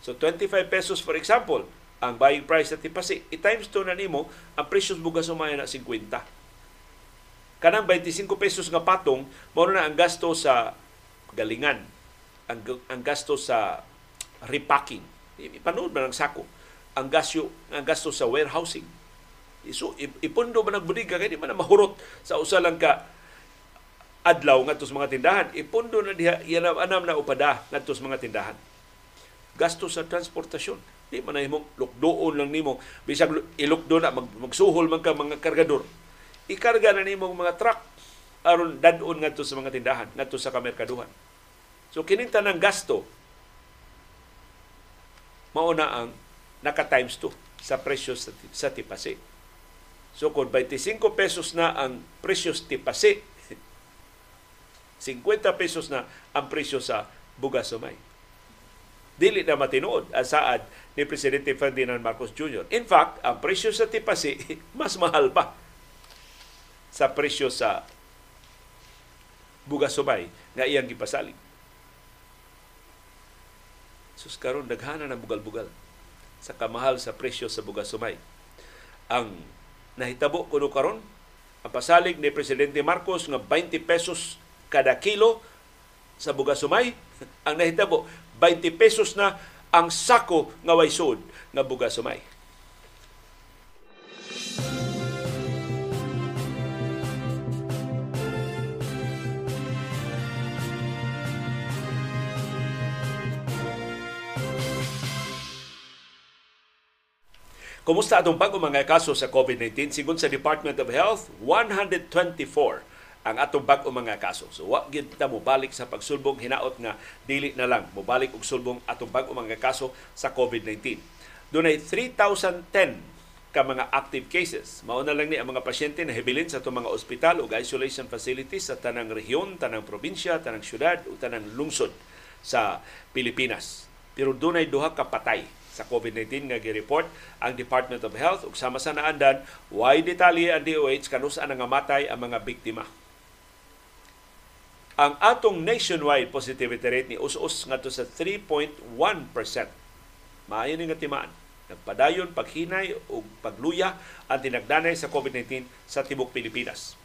So 25 pesos for example, ang buying price sa tipasi i times 2 na nimo ang presyo sa bugas sumay na 50 kanang 25 pesos nga patong mao na ang gasto sa galingan ang, ang gasto sa repacking. Ipanood man ang sako. Ang gasto ang gasto sa warehousing so ipundo man nagbudiga kay di man mahurot sa usa lang ka adlaw ngadto sa mga tindahan. Ipundo na diha yanam anam na upada ngadto sa mga tindahan. Gasto sa transportasyon. Di man na himong lukdoon lang nimo. Bisag ilukdo na mag, magsuhol man ka mga kargador. Ikarga na nimo mga truck aron dadon ngadto sa mga tindahan ngadto sa kamerkaduhan. So kining tanang gasto mao na ang naka times 2 sa presyo sa, sa tipasi so kung 25 pesos na ang presyo sa tipasi 50 pesos na ang presyo sa bugas sumay dili na matinuod ang saad ni Presidente Ferdinand Marcos Jr. In fact, ang presyo sa tipasi mas mahal pa sa presyo sa bugas subay nga iyang gipasalig. Sus karon daghana na bugal-bugal sa kamahal sa presyo sa bugas sumay. Ang nahitabo kuno karon. Ang pasalig ni presidente Marcos nga 20 pesos kada kilo sa bugas sumay, ang nahitabo 20 pesos na ang sako nga waysod nga bugas Kumusta atong bago mga kaso sa COVID-19? Sigon sa Department of Health, 124 ang atong bag mga kaso. So wa gid ta mo balik sa pagsulbong hinaot nga dili na lang mo balik og sulbong atong bag mga kaso sa COVID-19. Dunay 3010 ka mga active cases. Mao na lang ni ang mga pasyente na hibilin sa itong mga ospital o isolation facilities sa tanang rehiyon, tanang probinsya, tanang syudad o tanang lungsod sa Pilipinas. Pero dunay duha ka patay sa COVID-19 nga gi-report ang Department of Health ug sama sa naandan why detalye ang DOH kanus ang nangamatay ang mga biktima. Ang atong nationwide positivity rate ni us-us ngadto sa 3.1%. Maayo ni nga timaan. Nagpadayon paghinay o pagluya ang tinagdanay sa COVID-19 sa tibok Pilipinas.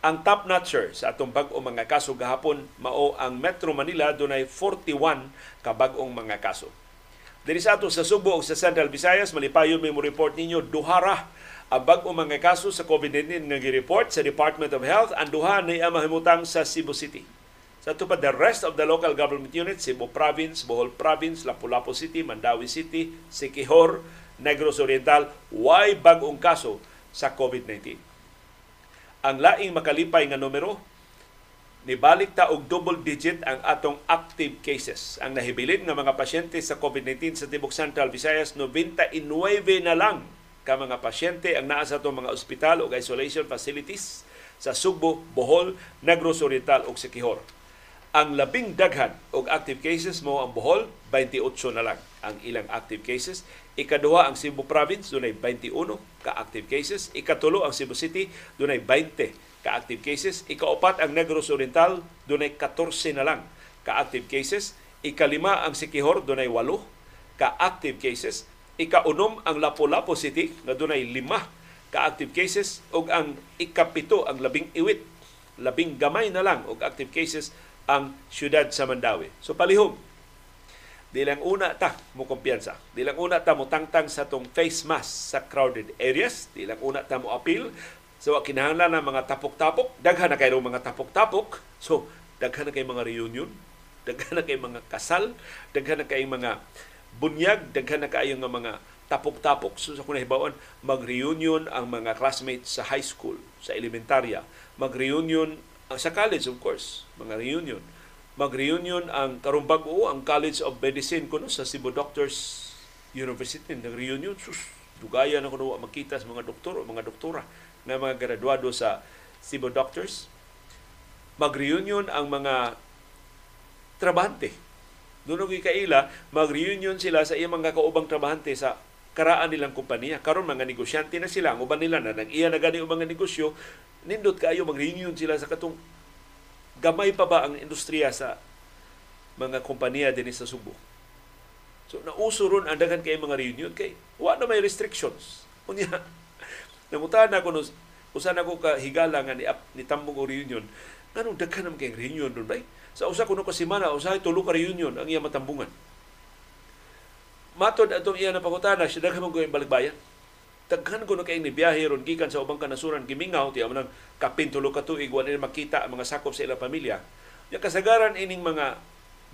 Ang top notcher sa atong bag-o mga kaso gahapon mao ang Metro Manila dunay 41 ka bag-ong mga kaso. Diri sa ato sa Subo o sa Central Visayas, malipayon may mo report ninyo, duhara ang bag-o mga kaso sa COVID-19 nga gi-report sa Department of Health, ang duha na mahimutang sa Cebu City. Sa tupad the rest of the local government units, Cebu Province, Bohol Province, Lapu-Lapu City, Mandawi City, Siquijor, Negros Oriental, why bag-ong kaso sa COVID-19. Ang laing makalipay nga numero nibalik ta og double digit ang atong active cases. Ang nahibilin nga mga pasyente sa COVID-19 sa Tibok Central Visayas 99 na lang ka mga pasyente ang naa sa atong mga ospital o isolation facilities sa Sugbo, Bohol, Negros Oriental ug Siquijor. Ang labing daghan og active cases mo ang Bohol 28 na lang ang ilang active cases. Ikaduha ang Cebu Province dunay 21 ka active cases. Ikatulo ang Cebu City dunay 20 ka-active cases. Ikaapat ang Negros Oriental, dunay 14 na lang ka-active cases. Ikalima ang Sikihor, dunay 8 ka-active cases. Ikaunom ang Lapu-Lapu City, na dunay 5 ka-active cases. ug ang ikapito, ang labing iwit, labing gamay na lang og active cases ang siyudad sa Mandawi. So palihog, di lang una ta mo kumpiyansa. Di lang una ta mo tangtang sa tong face mask sa crowded areas. Di lang una ta mo appeal So kinahanglan ng mga tapok-tapok, daghan na kayo mga tapok-tapok. So daghan na kay mga reunion, daghan na kay mga kasal, daghan na kay mga bunyag, daghan na kayo nga mga tapok-tapok. So sa kunay bawon, mag-reunion ang mga classmates sa high school, sa elementarya. Mag-reunion ang sa college of course, mga reunion. Mag-reunion ang karumbag o ang College of Medicine kuno sa Cebu Doctors University nag-reunion. Sus, dugaya na kuno makita sa mga doktor o mga doktora na mga graduado sa Cebu Doctors. Mag-reunion ang mga trabahante. Doon kaila, mag-reunion sila sa iyang mga kaubang trabahante sa karaan nilang kumpanya. Karon mga negosyante na sila, ang uban nila na nag-iya na gani mga negosyo, nindot kayo mag-reunion sila sa katong gamay pa ba ang industriya sa mga kumpanya din sa Subo. So nauso ron ang daghan kay mga reunion kay wa na may restrictions. Unya Nangutan ako no, usa na ko ka higala nga ni, ni Tambong o reunion. Anong daghan naman kayong reunion doon bay? Sa usa kuno ka semana, usa tulo ka reunion ang iya matambungan. Matod atong iya na pangutana, siya daghan mo kayong balikbayan. Daghan ko na kayong ni biyahe ron gikan sa ubang kanasuran gimingaw ti amo nang kapin tulo ka tuig wala makita ang mga sakop sa ilang pamilya. Ya kasagaran ining mga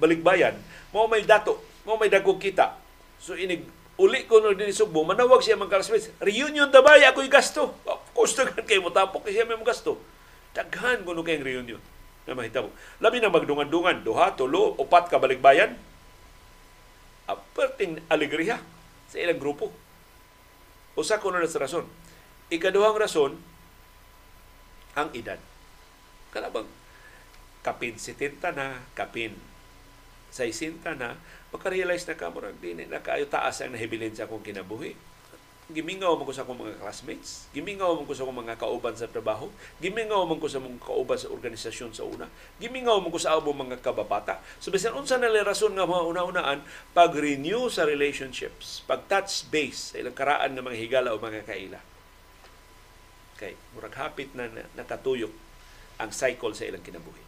balikbayan, mo may dato, mo may dagkog kita. So inig uli ko no din Sugbo, manawag siya mga classmates, reunion tabay, ako'y gasto. Of course, daghan kayo mo tapok, siya may gasto. Daghan ko no kayong reunion na mahitabo. Labi na magdungan-dungan, duha, tulo, upat ka balikbayan. Aperting alegriya sa ilang grupo. Usa ko na sa rason. Ikaduhang rason, ang edad. Kalabang, kapin 70 na, kapin 60 na, makarealize na ka mo dili na kaayo taas ang nahibilin sa akong kinabuhi. Gimingaw man ko sa akong mga classmates, gimingaw man ko sa akong mga kauban sa trabaho, gimingaw man ko sa mga kauban sa organisasyon sa una, gimingaw man ko sa akong mga kababata. So bisan unsa na rason nga mga una-unaan pag-renew sa relationships, pag-touch base sa ilang karaan ng mga higala o mga kaila. Kay murag hapit na nakatuyok ang cycle sa ilang kinabuhi.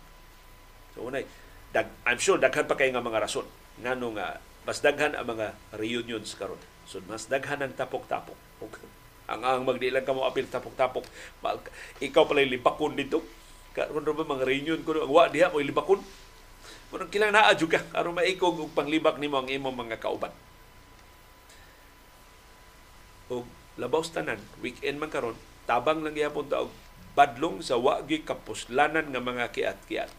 So unay, dag, I'm sure daghan pa kay nga mga rason ngano nga mas daghan ang mga reunions karon. So mas daghan ang tapok-tapok. ang ang magdilang ka mo apil tapok-tapok. Ikaw pala libakon dito. Karon ba mga reunion ko ang wa diha mo libakon. Kung kilang naa jud ka aron maikog og panglibak nimo ang imong mga kauban. Og labaw tanan, weekend man karon, tabang lang gyapon ta og badlong sa wa kapuslanan nga mga kiat-kiat.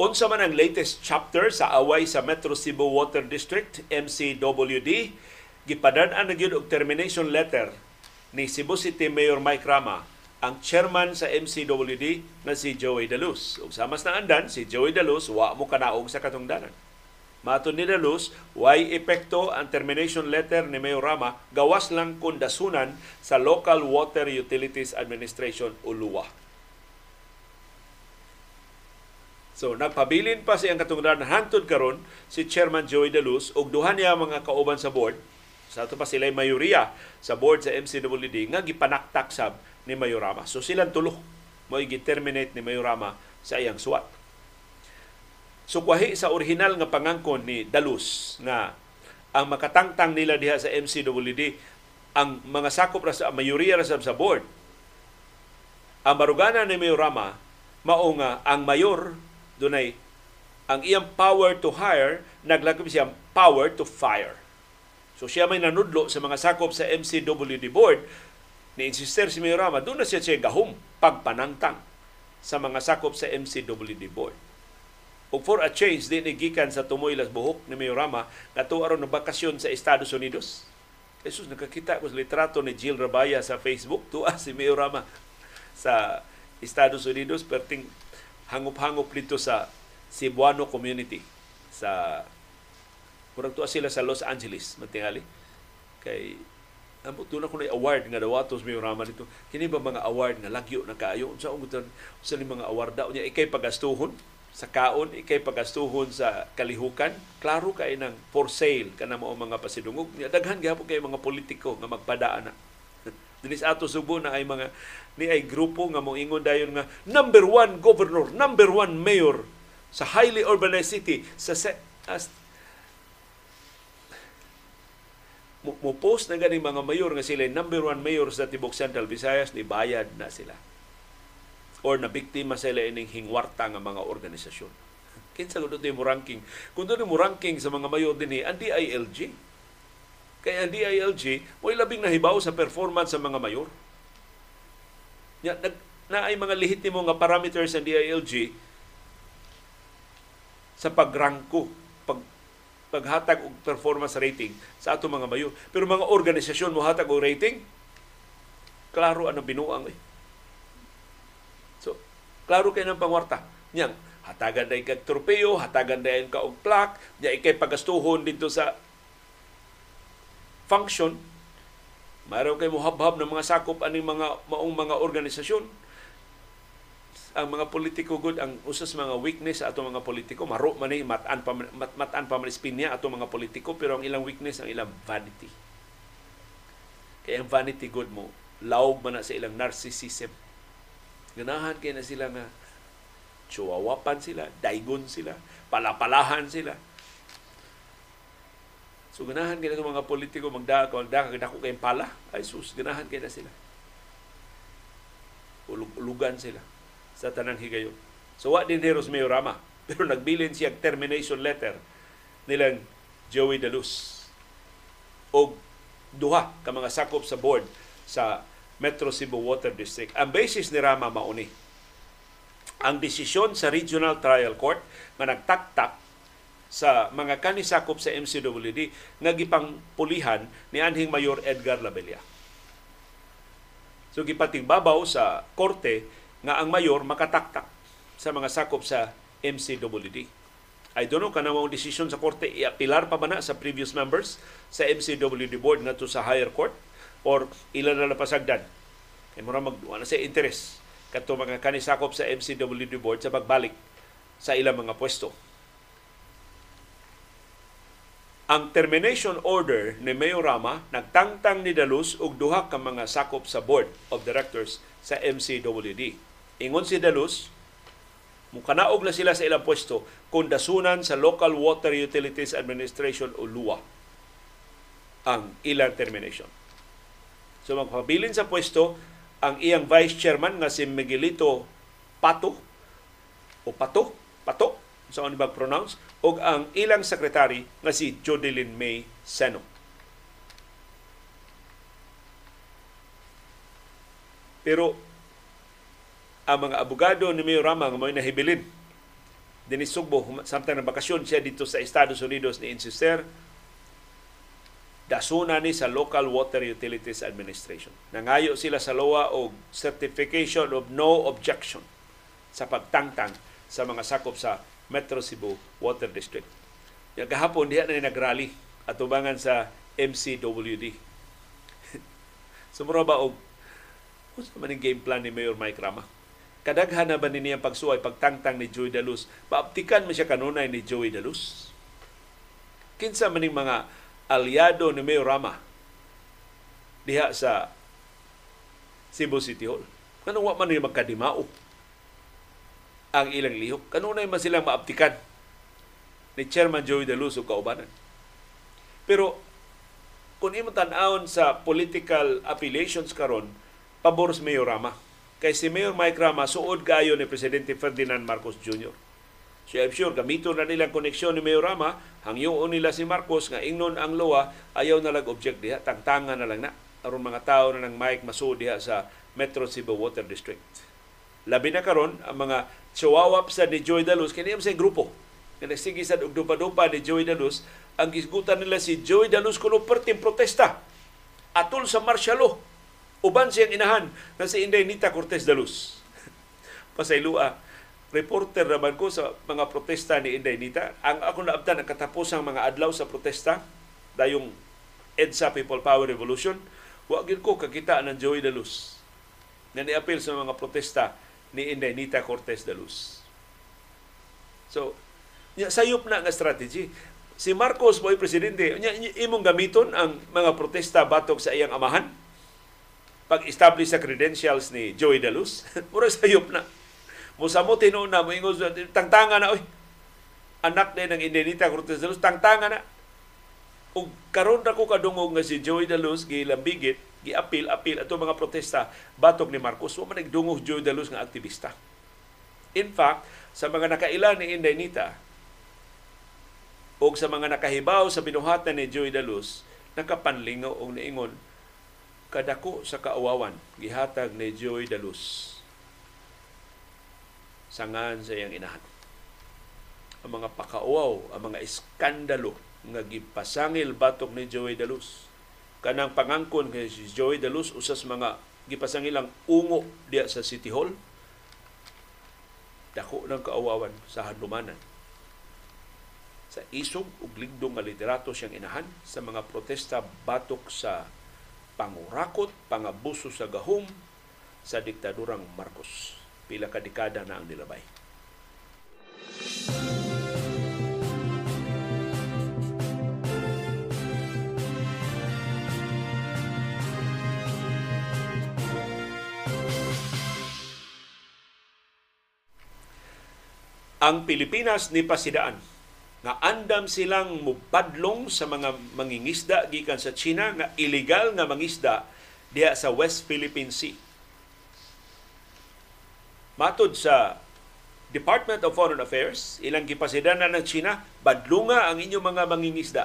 Unsa man ang latest chapter sa away sa Metro Cebu Water District, MCWD, gipadaan na gyud og termination letter ni Cebu City Mayor Mike Rama ang chairman sa MCWD na si Joey Daluz. Ug sa mas naandan si Joey Daluz wa mo kanaog sa katungdanan. Mato ni Daluz, way epekto ang termination letter ni Mayor Rama gawas lang kung dasunan sa Local Water Utilities Administration o LUWA. So nagpabilin pa siyang katungdanan hangtod karon si Chairman Joey De Luz ug duha niya mga kauban sa board sa ato pa sila mayoriya sa board sa MCWD nga gipanaktak sab ni Mayorama. So silang tulo mo gi-terminate ni Mayorama sa iyang suwat. So kwahi sa original nga pangangkon ni Dalus nga ang makatangtang nila diha sa MCWD ang mga sakop ra sa mayoriya ra sa board. Ang barugana ni Mayorama mao nga ang mayor dunay ang iyang power to hire naglagom siya power to fire. So siya may nanudlo sa mga sakop sa MCWD board ni insister si Mayorama, doon na siya siya gahom pagpanangtang sa mga sakop sa MCWD board. O for a change, din gikan sa tumoy las buhok ni Mayorama nga aron na bakasyon sa Estados Unidos. Jesus, nakakita ko sa litrato ni Jill Rabaya sa Facebook. Tuwa si Mayorama sa Estados Unidos. Perting hangop-hangop dito sa Cebuano community. Sa Murag tuwa sila sa Los Angeles, matingali. Kay amo tuna ko na award nga dawatos may rama dito. Kini ba mga award nga lagyo na kaayo? Unsa ungutan sa mga award daw niya ikay pagastuhon sa kaon ikay pagastuhon sa kalihukan. Klaro kay nang for sale kana mo mga pasidungog. Niya daghan gyapon kay mga politiko nga magpadaan na. Dinis ato Subo na ay mga ni ay grupo nga mo ingon dayon nga number one governor, number one mayor sa highly urbanized city sa as, mo, mo post na gani mga mayor nga sila number one mayor sa Tibok Central Visayas ni bayad na sila. Or na biktima sila ining hingwarta nga mga organisasyon. Kinsa gud mo ranking? Kun doon mo ranking sa mga mayor dinhi ang DILG kaya ang DILG mo labing nahibaw sa performance sa mga mayor Ya, nag, na ay mga lehitimo nga parameters sa DILG sa pagrangko, pag paghatag og performance rating sa ato mga mayo. Pero mga organisasyon mo hatag og rating, klaro ano binuang eh. So, klaro kay ng pangwarta. Nyang, hatagan na kag torpeyo, hatagan na ka og plaque, nya ikay pagastuhon dito sa function Mayroon kay muhabhab ng mga sakop aning mga maong mga organisasyon. Ang mga politiko good ang usas mga weakness ato mga politiko maro man ni matan pa mat, matan pa man niya ato mga politiko pero ang ilang weakness ang ilang vanity. Kaya ang vanity good mo lawog man na sa ilang narcissism. Ganahan kay na sila nga chuwawapan sila, daigon sila, palapalahan sila So ganahan kay mga politiko magdaka magdaka dako kay pala. Ay sus, ganahan kay na sila. Ulugan sila sa tanang higayon. So wa din Heros Mayorama, pero nagbilin siya termination letter nilang Joey Dalus o duha ka mga sakop sa board sa Metro Cebu Water District. Ang basis ni Rama mauni. Ang desisyon sa Regional Trial Court nga nagtaktak sa mga kanisakop sa MCWD nga gipang pulihan ni anhing Mayor Edgar Labella. So gipatingbabaw sa korte nga ang mayor makataktak sa mga sakop sa MCWD. I don't know kanang ang desisyon sa korte iapilar pa ba na sa previous members sa MCWD board ngadto sa higher court or ilan na napasagdan. Kay mura mag na sa interest kadto mga kanisakop sa MCWD board sa pagbalik sa ilang mga pwesto ang termination order ni Mayor Rama nagtangtang ni Dalus og duha ka mga sakop sa board of directors sa MCWD. Ingon si Dalus, mukanaog na sila sa ilang pwesto kung dasunan sa Local Water Utilities Administration o LUA ang ilang termination. So magpabilin sa pwesto ang iyang vice chairman nga si Miguelito Pato o Pato, Pato, sa so, ano pronounce og ang ilang sekretary nga si Jodelyn May Seno. Pero ang mga abogado ni Mayor Rama nga may nahibilin din Sugbo samtang na bakasyon siya dito sa Estados Unidos ni insister dasuna ni sa Local Water Utilities Administration. Nangayo sila sa LOA og Certification of No Objection sa pagtangtang sa mga sakop sa Metro Cebu Water District. Yung kahapon diha na nagrally at tubangan sa MCWD. Sumura ba og kung sa maning game plan ni Mayor Mike Rama? Kadaghan na ba ni niyang pagsuway, pagtangtang ni Joey Daluz? Paaptikan mo siya kanunay ni Joey Daluz? Kinsa maning mga aliado ni Mayor Rama diha sa Cebu City Hall. Kanong wa man nila magkadimao ang ilang lihok. Kanunay man silang maaptikan ni Chairman Joey De Luz o kaubanan. Pero kung imo tan-awon sa political affiliations karon pabor sa Mayor Rama. Kay si Mayor Mike Rama suod kayo ni Presidente Ferdinand Marcos Jr. So I'm sure gamito na nilang koneksyon ni Mayor Rama, hangyoon nila si Marcos nga ingnon ang loa, ayaw na lang object diha, tangtangan na lang na aron mga tao na ng Mike Maso diha sa Metro Cebu Water District. Labi na karon ang mga chihuahua sa ni Joy Daluz kini sa grupo. Nga nagsige sa dupa-dupa ni Joy Daluz ang gisgutan nila si Joy Daluz kuno perting protesta. Atol sa martial uban siyang inahan na si Inday Nita Cortez Daluz. Pasaylua, reporter naman ko sa mga protesta ni Inday Nita. Ang ako naabtan ang katapusang mga adlaw sa protesta, dayong EDSA People Power Revolution, wa gid ko kakita ng Joey de Luz. Na niapil sa mga protesta ni Inday Nita Cortez de Luz. So, sayop na nga strategy. Si Marcos boy presidente, nya imong gamiton ang mga protesta batok sa iyang amahan pag-establish sa credentials ni Joey de Luz. Mura sayop na Musamo tinuna mo ingon tangtanga na oy. Anak din ng Indenita Cortez de Luz tangtanga na. Ug karon ra ko kadungog nga si Joey de Luz gilambigit, giapil apil ato mga protesta batok ni Marcos wa man nagdungog Joey de Luz nga aktivista. In fact, sa mga nakaila ni Indenita o sa mga nakahibaw sa binuhatan ni Joey de Luz, nakapanlingaw og niingon kadako sa kaawawan gihatag ni Joey de Luz sangan sa iyang inahan. Ang mga pakauaw, ang mga iskandalo nga gipasangil batok ni Joey Daluz. Kanang pangangkon kay si Joey Daluz usas mga gipasangil ang ungo diya sa City Hall. Dako ng kaawawan sa handumanan. Sa isog ug ligdong nga liderato siyang inahan sa mga protesta batok sa pangurakot, pangabuso sa gahom sa diktadurang Marcos pila ka dekada na ang nilabay. Ang Pilipinas ni pasidaan nga andam silang mubadlong sa mga mangingisda gikan sa China nga illegal nga mangisda diha sa West Philippine Sea Matod sa Department of Foreign Affairs, ilang gipasidanan ng China, badlunga ang inyong mga mangingisda.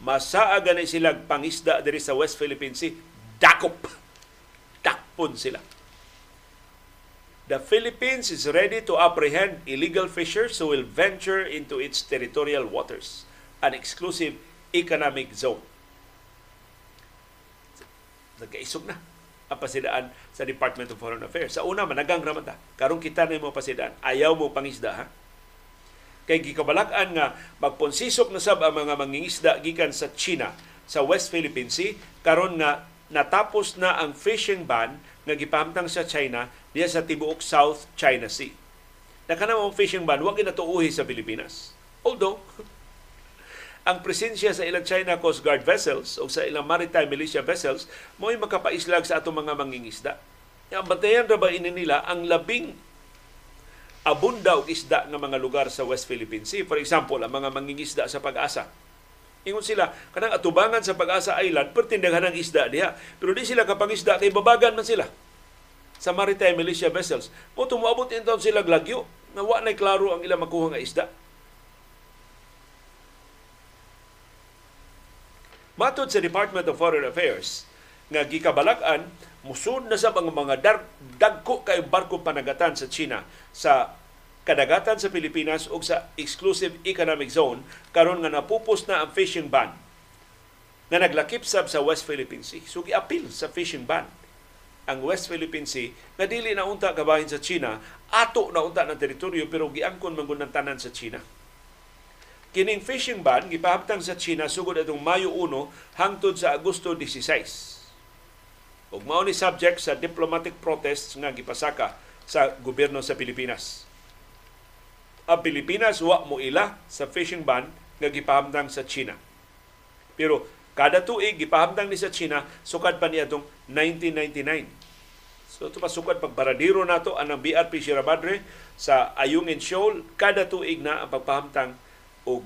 Masaa gani sila pangisda diri sa West Philippine Sea. Dakop. Dakpon sila. The Philippines is ready to apprehend illegal fishers who will venture into its territorial waters, an exclusive economic zone. Nagkaisog na ang pasidaan sa Department of Foreign Affairs. Sa una, managang raman ta. Karong kita na mo pasidaan. Ayaw mo pangisda, ha? Kay gikabalakan nga magponsisok na sab ang mga mangingisda gikan sa China sa West Philippine Sea karon nga natapos na ang fishing ban nga gipahamtang sa China diya sa tibuok South China Sea. Nakana mo fishing ban wa ginatuuhi sa Pilipinas. Although ang presensya sa ilang China Coast Guard vessels o sa ilang maritime militia vessels mo'y makapaislag sa atong mga mangingisda. Ang bantayan ra ba ini nila ang labing abunda og isda nga mga lugar sa West Philippine Sea. For example, ang mga mangingisda sa pag-asa. Ingon sila, kanang atubangan sa pag-asa island, pertindahan ng isda diha. Pero di sila kapangisda, kay babagan man sila sa maritime militia vessels. Mo tumuabot in sila glagyo, nga wa na klaro ang ilang makuha nga isda. Matod sa Department of Foreign Affairs, nga gikabalakan musud na sa mga mga dar- dagko kay barko panagatan sa China sa kadagatan sa Pilipinas ug sa exclusive economic zone karon nga napupos na ang fishing ban nga naglakip sab sa West Philippine Sea. So giapil sa fishing ban ang West Philippine Sea nga dili na unta kabahin sa China, ato na unta ng teritoryo pero giangkon man tanan sa China. Kining fishing ban gipahamtang sa China sugod atong Mayo 1 hangtod sa Agosto 16. Ug mao ni subject sa diplomatic protests nga gipasaka sa gobyerno sa Pilipinas. Ang Pilipinas wa mo ila sa fishing ban nga gipahamtang sa China. Pero Kada tuig, gipahamdang ni sa China, sukad pa niya itong 1999. So ito pa sukad pagbaradiro nato anang BRP Sierra Madre sa Ayungin Shoal, kada tuig na ang pagpahamtang og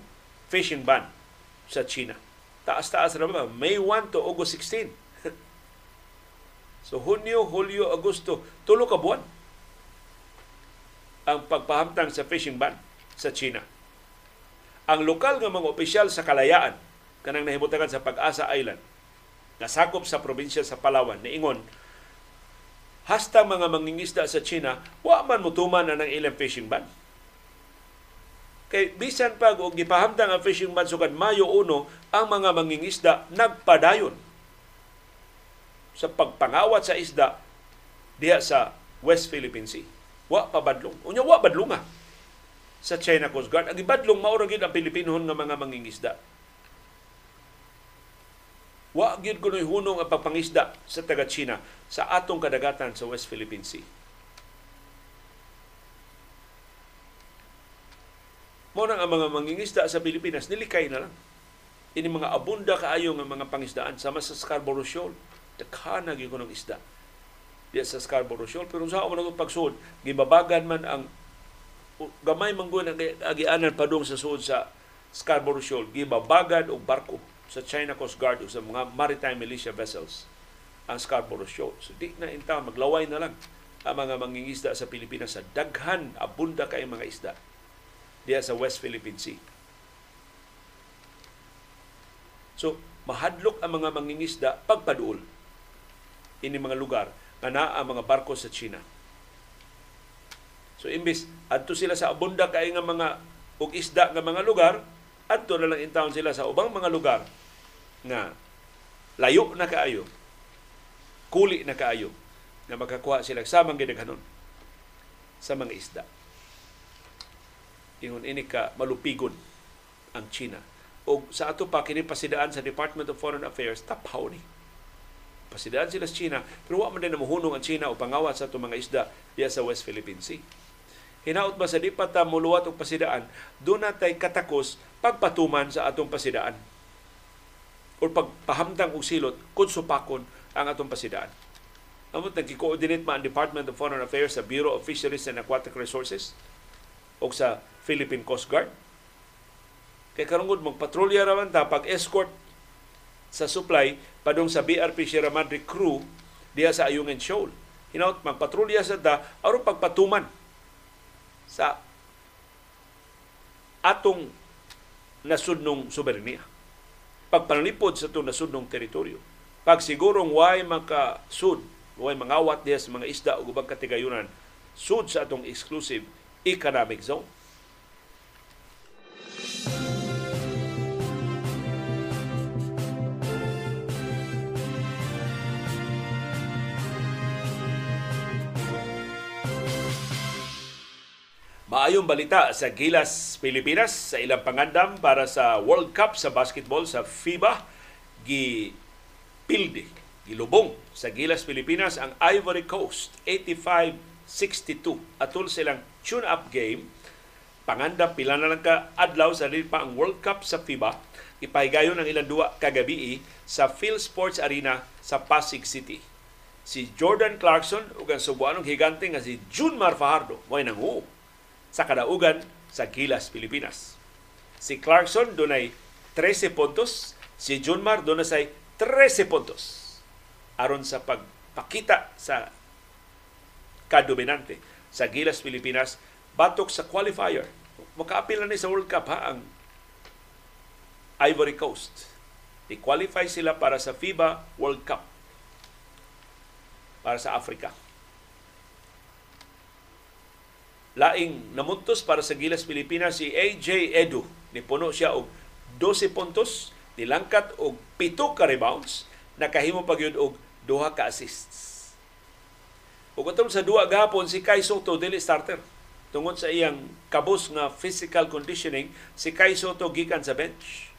fishing ban sa China. Taas-taas na ba? May 1 to August 16. so Hunyo, Hulyo, Agosto, tulo ka buwan ang pagpahamtang sa fishing ban sa China. Ang lokal nga mga opisyal sa kalayaan kanang nahimutagan sa Pag-asa Island nga sakop sa probinsya sa Palawan niingon hasta mga mangingisda sa China wa man mutuman na ng ilang fishing ban. Kay bisan pag og gipahamtang ang fishing ban sukad Mayo 1 ang mga mangingisda nagpadayon. Sa pagpangawat sa isda diha sa West Philippine Sea wa pabadlong unya wa badlunga sa China Coast Guard. Ang ibadlong mao gid ang Pilipinohon nga mga mangingisda Wa gyud kunoy hunong ang pagpangisda sa taga China sa atong kadagatan sa West Philippine Sea. Mo nang ang mga mangingisda sa Pilipinas nilikay na lang. Ini mga abunda kaayo nga mga pangisdaan sama sa Scarborough Shoal. Daghana gyud kuno isda. Diya sa Scarborough Shoal pero sa man pagsud gibabagan man ang gamay man gud ang agianan padung sa suod sa Scarborough Shoal gibabagan og barko sa China Coast Guard o sa mga maritime militia vessels ang Scarborough Shoal. So di na inta maglaway na lang ang mga mangingisda sa Pilipinas sa daghan abunda kay mga isda diya sa West Philippine Sea. So mahadlok ang mga mangingisda pagpaduol ini mga lugar nga naa ang mga barko sa China. So imbis adto sila sa abunda kay nga mga ug isda nga mga lugar, adto na lang intawon sila sa ubang mga lugar nga layo na kaayo, kuli na kaayo, na makakuha sila samang gidaghanon sa mga isda. Ingon ini ka malupigon ang China. O sa ato pa kini pasidaan sa Department of Foreign Affairs tapaw ni. Pasidaan sila sa China, pero wa man din namuhunong ang China o pangawat sa itong mga isda diya sa West Philippine Sea. Hinaot ba sa di muluwat og pasidaan, doon natay katakos pagpatuman sa atong pasidaan o pagpahamdang og silot kung supakon ang atong pasidaan. Amot nagki-coordinate ma ang Department of Foreign Affairs sa Bureau of Fisheries and Aquatic Resources o sa Philippine Coast Guard. Kay karungod magpatrolya raman ta pag-escort sa supply padung sa BRP Sierra Madre crew diya sa Ayungin Shoal. Hinaut magpatrolya sa ta aron pagpatuman sa atong nasudnong soberenya. Pagpanalipod sa itong nasudnong teritoryo. Pag sigurong way makasud, way mangawat diya sa mga isda o ubang katigayunan, sud sa atong exclusive economic zone. Maayong balita sa Gilas, Pilipinas. Sa ilang pangandam para sa World Cup sa basketball sa FIBA gi pilde gilubong sa Gilas, Pilipinas ang Ivory Coast 85-62 atul silang tune-up game. Pangandam pila na lang ka adlaw sa pa ang World Cup sa FIBA. Ipahigayon ang ilang duwa kagabi sa Phil Sports Arena sa Pasig City. Si Jordan Clarkson ug ang subuanong higante nga si Junmar Fajardo. Way nang sa kadaugan sa Gilas, Pilipinas. Si Clarkson dunay 13 puntos, si Junmar dunay 13 puntos. Aron sa pagpakita sa kadominante sa Gilas, Pilipinas, batok sa qualifier. Makaapil na ni sa World Cup ha ang Ivory Coast. I-qualify sila para sa FIBA World Cup para sa Africa. Laing namuntos para sa Gilas Pilipinas si AJ Edu. Nipuno siya og 12 puntos, nilangkat og pito ka rebounds, nakahimo pa gyud og duha ka assists. Ug sa duha gahapon si Kai Soto dili starter. Tungod sa iyang kabus nga physical conditioning, si Kai Soto gikan sa bench.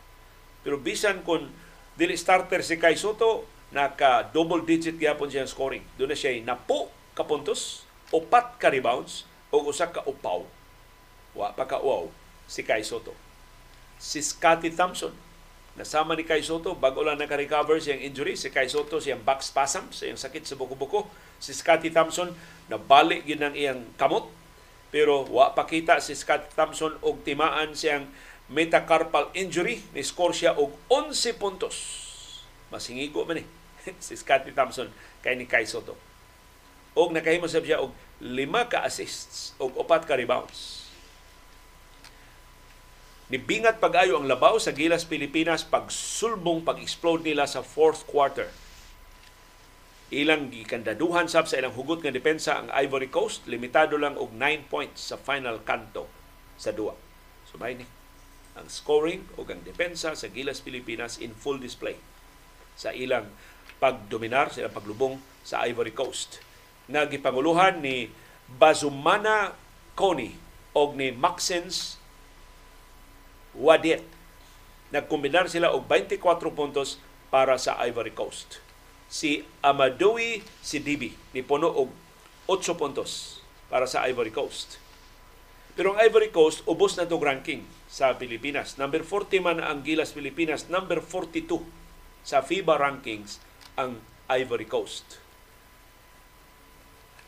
Pero bisan kun dili starter si Kai Soto, naka double digit gyapon siya scoring. Doon na siya napo ka puntos, upat ka rebounds, o usa ka upaw. Wa pa ka wow si Kai Soto. Si Scotty Thompson, nasama ni Kai Soto, bago lang naka-recover siyang injury, si Kai Soto siyang back spasm, sa iyang sakit sa buko-buko. Si Scotty Thompson, nabalik yun ang iyang kamot, pero wa pa kita si Scotty Thompson og timaan siyang metacarpal injury, ni score siya og 11 puntos. Masingigo man eh si Scotty Thompson kay ni Kai Soto. Og nakahimo siya og lima ka assists og upat ka rebounds. Nibingat pag-ayo ang labaw sa Gilas Pilipinas pagsulbong pag-explode nila sa fourth quarter. Ilang gikandaduhan sab sa ilang hugot nga depensa ang Ivory Coast, limitado lang og 9 points sa final kanto sa duwa. So may ni ang scoring o ang depensa sa Gilas Pilipinas in full display sa ilang pagdominar, sa ilang paglubong sa Ivory Coast. Nga gipanguluhan ni Bazumana Koni o ni Maxens Wadet. Nagkombinar sila og 24 puntos para sa Ivory Coast. Si Amadoui Sidibi ni puno og 8 puntos para sa Ivory Coast. Pero ang Ivory Coast ubos na itong ranking sa Pilipinas. Number 40 man ang Gilas Pilipinas, number 42 sa FIBA rankings ang Ivory Coast.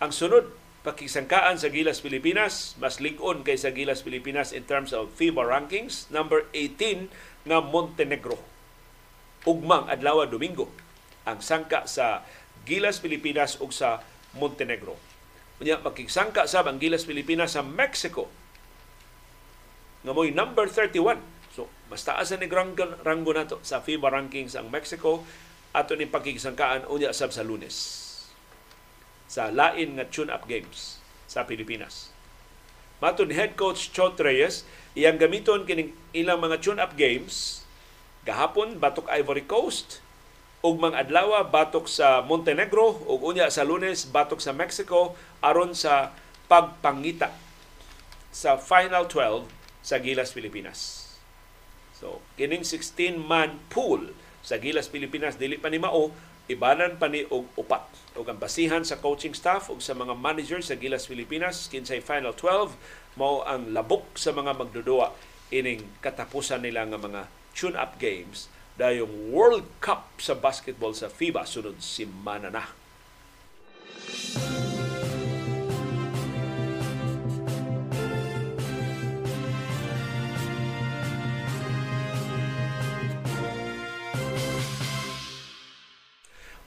Ang sunod pakisangkaan sa Gilas Pilipinas, mas ligon kaysa Gilas Pilipinas in terms of FIBA rankings. Number 18 nga Montenegro. Ugmang adlaw Domingo ang sangka sa Gilas Pilipinas ug sa Montenegro. Unya makigsangka sa ang Gilas Pilipinas sa Mexico. Nga mo'y number 31. So, mas taas ranggo, ranggo nato sa FIBA rankings ang Mexico ato ni pakigsangkaan unya sab sa Lunes sa lain nga tune-up games sa Pilipinas. Mato ni head coach Chot Reyes, iyang gamiton kining ilang mga tune-up games gahapon batok Ivory Coast ug mga adlaw batok sa Montenegro ug unya sa Lunes batok sa Mexico aron sa pagpangita sa final 12 sa Gilas Pilipinas. So, kining 16 man pool sa Gilas Pilipinas dili pa ni mao ibanan pa ni og upat og ang basihan sa coaching staff ug sa mga managers sa Gilas Pilipinas kinsay final 12 mao ang labok sa mga magdudua ining katapusan nila nga mga tune-up games dayong World Cup sa basketball sa FIBA sunod si na.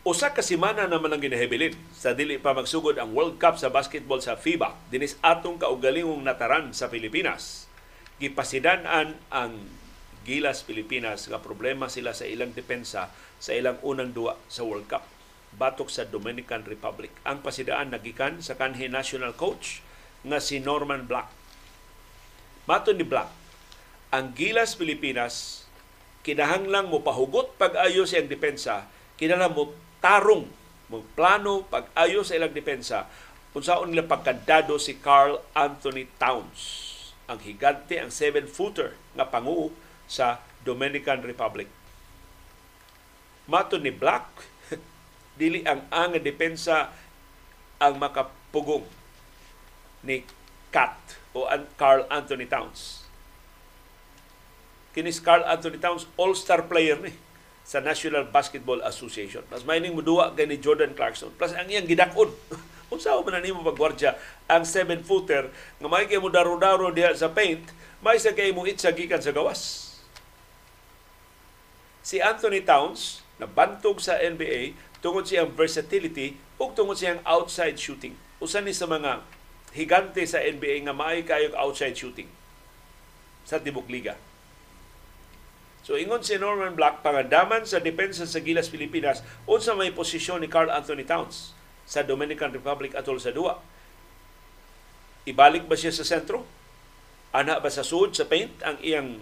Usa ka semana naman ang ginahibilin sa dili pa magsugod ang World Cup sa basketball sa FIBA. Dinis atong kaugalingong nataran sa Pilipinas. Gipasidanan ang Gilas Pilipinas nga problema sila sa ilang depensa sa ilang unang duwa sa World Cup batok sa Dominican Republic. Ang pasidaan nagikan sa kanhi national coach nga si Norman Black. Mato ni Black, ang Gilas Pilipinas kinahanglang mo pahugot pag-ayo sa iyang depensa kinahanglan mo tarong plano pag-ayo sa ilang depensa. Unsaon nila pagkandado si Carl Anthony Towns ang higante ang 7-footer nga panguo sa Dominican Republic. Mato ni Black dili ang ang depensa ang makapugong ni Cat o Carl Anthony Towns. Kinis Carl Anthony Towns all-star player ni sa National Basketball Association. Mas may ning muduwa kay ni Jordan Clarkson. Plus ang iyang gidakon. Unsa man nimo pagwardya ang 7-footer nga may kay mo daro-daro diha sa paint, may sa kay mo itsa gikan sa gawas. Si Anthony Towns nabantog sa NBA tungod siyang versatility ug tungod siyang outside shooting. Usa ni sa mga higante sa NBA nga maay kayog outside shooting sa tibok liga. So ingon si Norman Black pangadaman sa depensa sa Gilas Pilipinas unsa may posisyon ni Carl Anthony Towns sa Dominican Republic atol sa duwa. Ibalik ba siya sa sentro? Ana ba sa sud sa paint ang iyang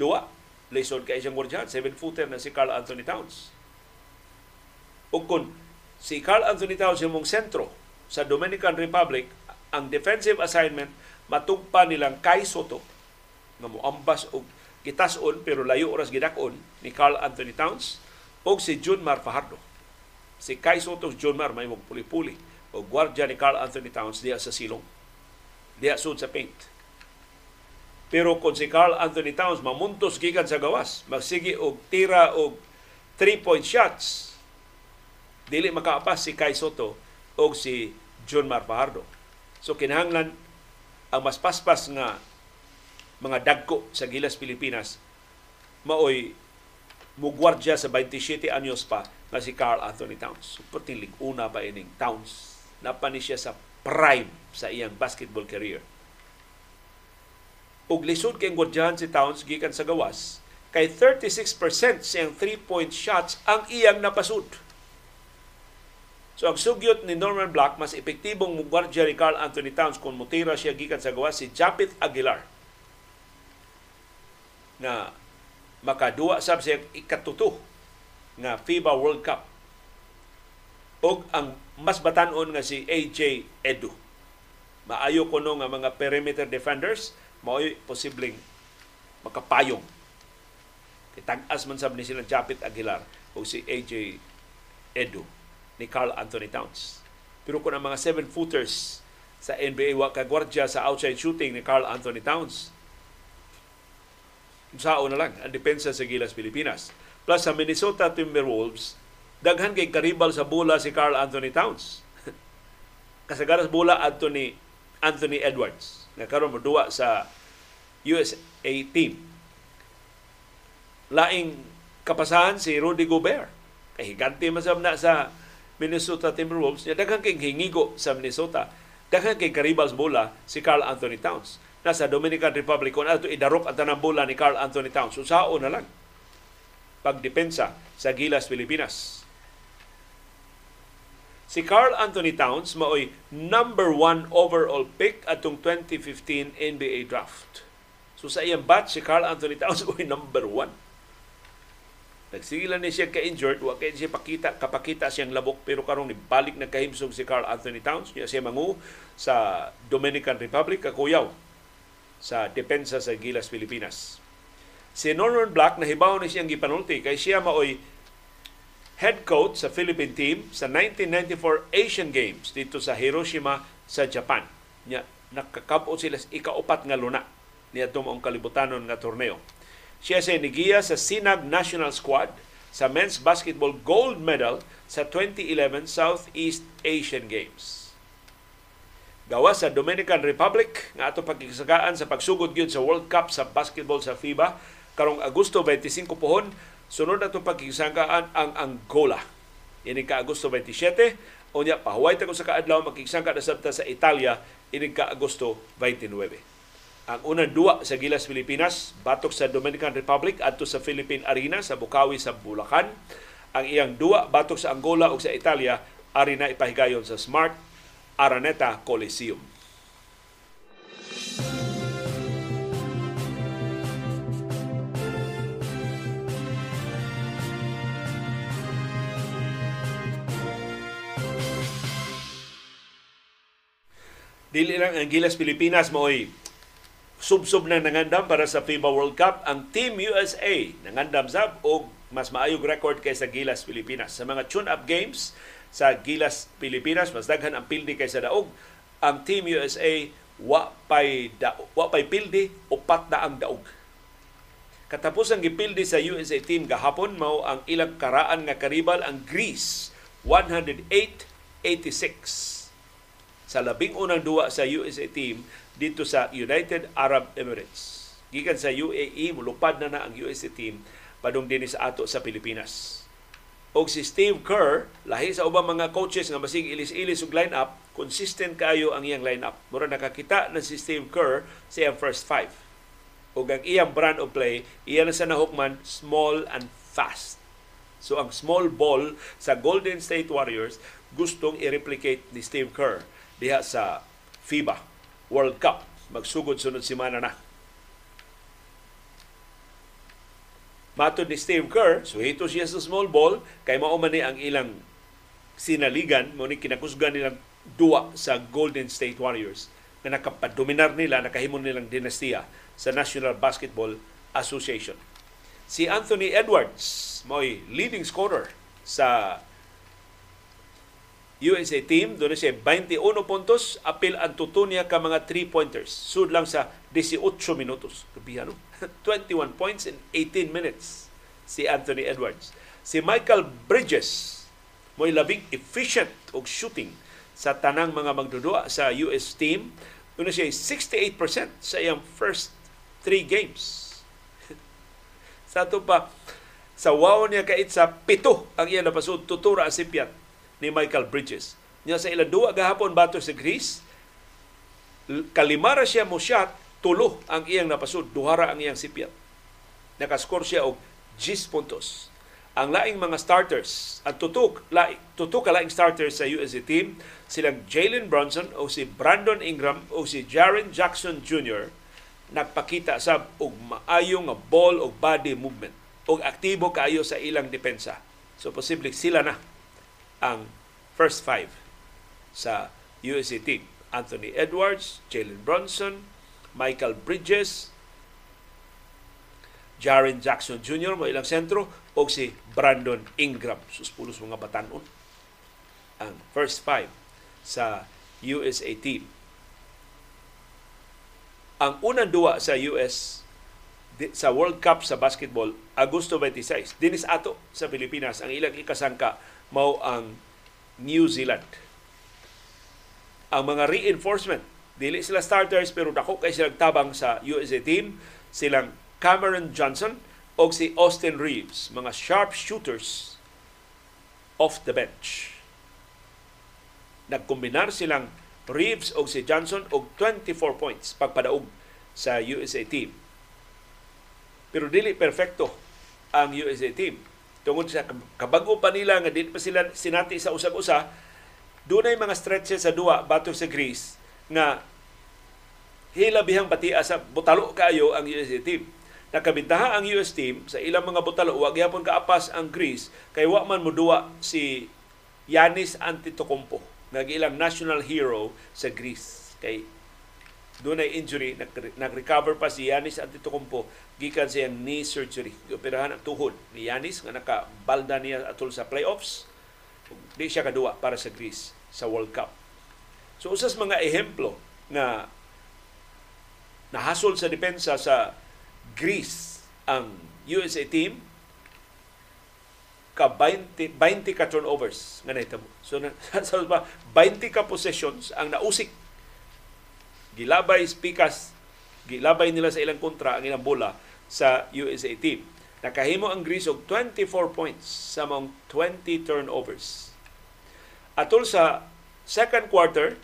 duwa? lisod kay siyang gwardiyahan, seven-footer na si Carl Anthony Towns. Ug kung si Carl Anthony Towns yung sentro sa Dominican Republic, ang defensive assignment matugpa nilang Kai Soto nga moambas og gitas-on pero layo oras gidak-on ni Carl Anthony Towns o si Junmar Fajardo. Si Kai Soto Junmar may magpuli-puli o gwardya ni Carl Anthony Towns diya sa silong. Diya sud sa paint. Pero kung si Carl Anthony Towns mamuntos gikan sa gawas, magsige og tira og three-point shots, dili makaapas si Kai Soto o si Junmar Fajardo. So kinahanglan ang mas paspas nga mga dagko sa Gilas Pilipinas maoy mugwardya sa 27 anyos pa nga si Carl Anthony Towns. Super tilig una pa ining Towns. Napa ni siya sa prime sa iyang basketball career. Ug lisod kay gwardyahan si Towns gikan sa gawas kay 36% siyang three-point shots ang iyang napasud. So ang sugyot ni Norman Black mas epektibong mugwardya ni Carl Anthony Towns kung mutira siya gikan sa gawas si Japit Aguilar na makaduwa sab siya ikatuto nga FIBA World Cup og ang mas batanon nga si AJ Edu. Maayo ko no nga mga perimeter defenders mao'y posibleng makapayong. Kitag-as man sab ni silang Japit Aguilar o si AJ Edu ni Carl Anthony Towns. Pero kung ang mga seven-footers sa NBA wa kagwardya sa outside shooting ni Carl Anthony Towns, sao na lang ang depensa sa Gilas Pilipinas. Plus sa Minnesota Timberwolves, daghan kay karibal sa bola si Carl Anthony Towns. Kasagaras bola Anthony Anthony Edwards nga karon mo sa USA team. Laing kapasahan si Rudy Gobert. Kay higante masab na sa Minnesota Timberwolves, niya daghang kay hingigo sa Minnesota, daghang kay karibal sa bola si Carl Anthony Towns. Nasa Dominican Republic, kung ato idarok ang tanang ni Carl Anthony Towns, usao na lang pagdepensa sa Gilas Pilipinas. Si Carl Anthony Towns maoy number one overall pick atong 2015 NBA draft. So sa iyang batch, si Carl Anthony Towns oy number one. Nagsigilan ni siya ka-injured, wa kay siya pakita, kapakita siyang labok, pero karong balik na kahimsog si Carl Anthony Towns, niya siya mangu sa Dominican Republic, kakuyaw sa depensa sa Gilas Pilipinas. Si Norman Black, nahibaw ni siyang gipanulti, kay siya maoy head coach sa Philippine team sa 1994 Asian Games dito sa Hiroshima sa Japan. Nya nakakabot sila sa ikaupat nga luna niya tumong kalibutanon nga torneo. Siya sa nigiya sa Sinag National Squad sa men's basketball gold medal sa 2011 Southeast Asian Games. Gawa sa Dominican Republic nga ato pagkisagaan sa pagsugod gyud sa World Cup sa basketball sa FIBA karong Agosto 25 pohon sunod ato pagkisagaan ang Angola. Ini ka Agosto 27 unya pahuway ta ko sa kaadlaw magkigsangka na sabta sa Italia ini ka Agosto 29 ang unang duwa sa Gilas Pilipinas batok sa Dominican Republic adto sa Philippine Arena sa Bukawi sa Bulacan. Ang iyang duwa batok sa Angola ug sa Italia ari na ipahigayon sa Smart Araneta Coliseum. Dili lang ang Gilas Pilipinas mo'y subsob na nangandam para sa FIBA World Cup. Ang Team USA nangandam sab og mas maayog record kaysa Gilas Pilipinas. Sa mga tune-up games sa Gilas Pilipinas mas daghan ang pildi kaysa daog ang Team USA wa pay da, wa pay pildi upat na ang daog katapos ang gipildi sa USA team gahapon mao ang ilang karaan nga karibal ang Greece 108-86 sa labing unang duwa sa USA team dito sa United Arab Emirates. Gikan sa UAE, mulupad na na ang USA team padung din sa ato sa Pilipinas. Og si Steve Kerr, lahi sa ubang mga coaches nga masig ilis-ilis og lineup, consistent kayo ang iyang lineup. Mura nakakita na si Steve Kerr sa iyang first five. Og ang iyang brand of play, iyan na sa nahukman, small and fast. So ang small ball sa Golden State Warriors gustong i-replicate ni Steve Kerr diha sa FIBA World Cup. Magsugod sunod semana na. Matod ni Steve Kerr, suhito siya sa small ball, kay mao man ni ang ilang sinaligan, mo ni kinakusgan nilang duwa sa Golden State Warriors na nakapadominar nila, nakahimo nilang dinastiya sa National Basketball Association. Si Anthony Edwards, mo'y leading scorer sa USA team. Doon siya 21 puntos, apil ang tutunya ka mga 3-pointers. Sud lang sa 18 minutos. Kabihan, no? 21 points in 18 minutes si Anthony Edwards. Si Michael Bridges, mo'y labing efficient og shooting sa tanang mga magdudua sa US team. Doon siya 68% sa iyang first three games. sa ato pa, sa wow niya kait sa pito ang iya napasud tutura ang simpyat ni Michael Bridges. Niya sa ilang duwa gahapon bato sa Greece, kalimara siya mo shot, tulo ang iyang napasud, duhara ang iyang sipyat. Nakascore siya og 10 puntos. Ang laing mga starters, ang tutok, laing, tutok laing starters sa USA team, silang Jalen Brunson o si Brandon Ingram o si Jaren Jackson Jr. nagpakita sa og maayo nga ball og body movement og aktibo kaayo sa ilang depensa. So posible sila na ang first five sa USA team. Anthony Edwards, Jalen Brunson, Michael Bridges, Jaren Jackson Jr. mo ilang sentro o si Brandon Ingram. Suspulos mga batanon ang first five sa USA team. Ang unang duwa sa US sa World Cup sa basketball Agosto 26 dinis ato sa Pilipinas ang ilang ikasangka mao ang New Zealand. Ang mga reinforcement dili sila starters pero dako kay sila tabang sa USA team silang Cameron Johnson o si Austin Reeves, mga sharp shooters off the bench. Nagkombinar silang Reeves o si Johnson og 24 points pagpadaog sa USA team. Pero dili perfecto ang USA team. Tungod sa kabago pa nila nga dili pa sila sinati sa usag-usa, dunay mga stretches sa duwa bato sa Greece nga hilabihang batia sa butalo kayo ang USA team. Nakabintaha ang US team sa ilang mga butalo, wag yapon kaapas ang Greece kay wa man muduwa si Yanis Antetokounmpo, nag-ilang national hero sa Greece. Kay doon ay injury, nag-recover pa si Yanis Antetokounmpo gikan sa iyang knee surgery. Operahan ang tuhod ni Yanis nga nakabalda niya atol sa playoffs. Di siya kaduwa para sa Greece sa World Cup. So usas mga ehemplo na nahasol sa depensa sa Greece ang USA team ka 20, 20 ka turnovers nga nahitabo. So na, sa 20 ka possessions ang nausik. Gilabay pikas gilabay nila sa ilang kontra ang ilang bola sa USA team. Nakahimo ang Greece og 24 points sa mga 20 turnovers. Atol sa second quarter,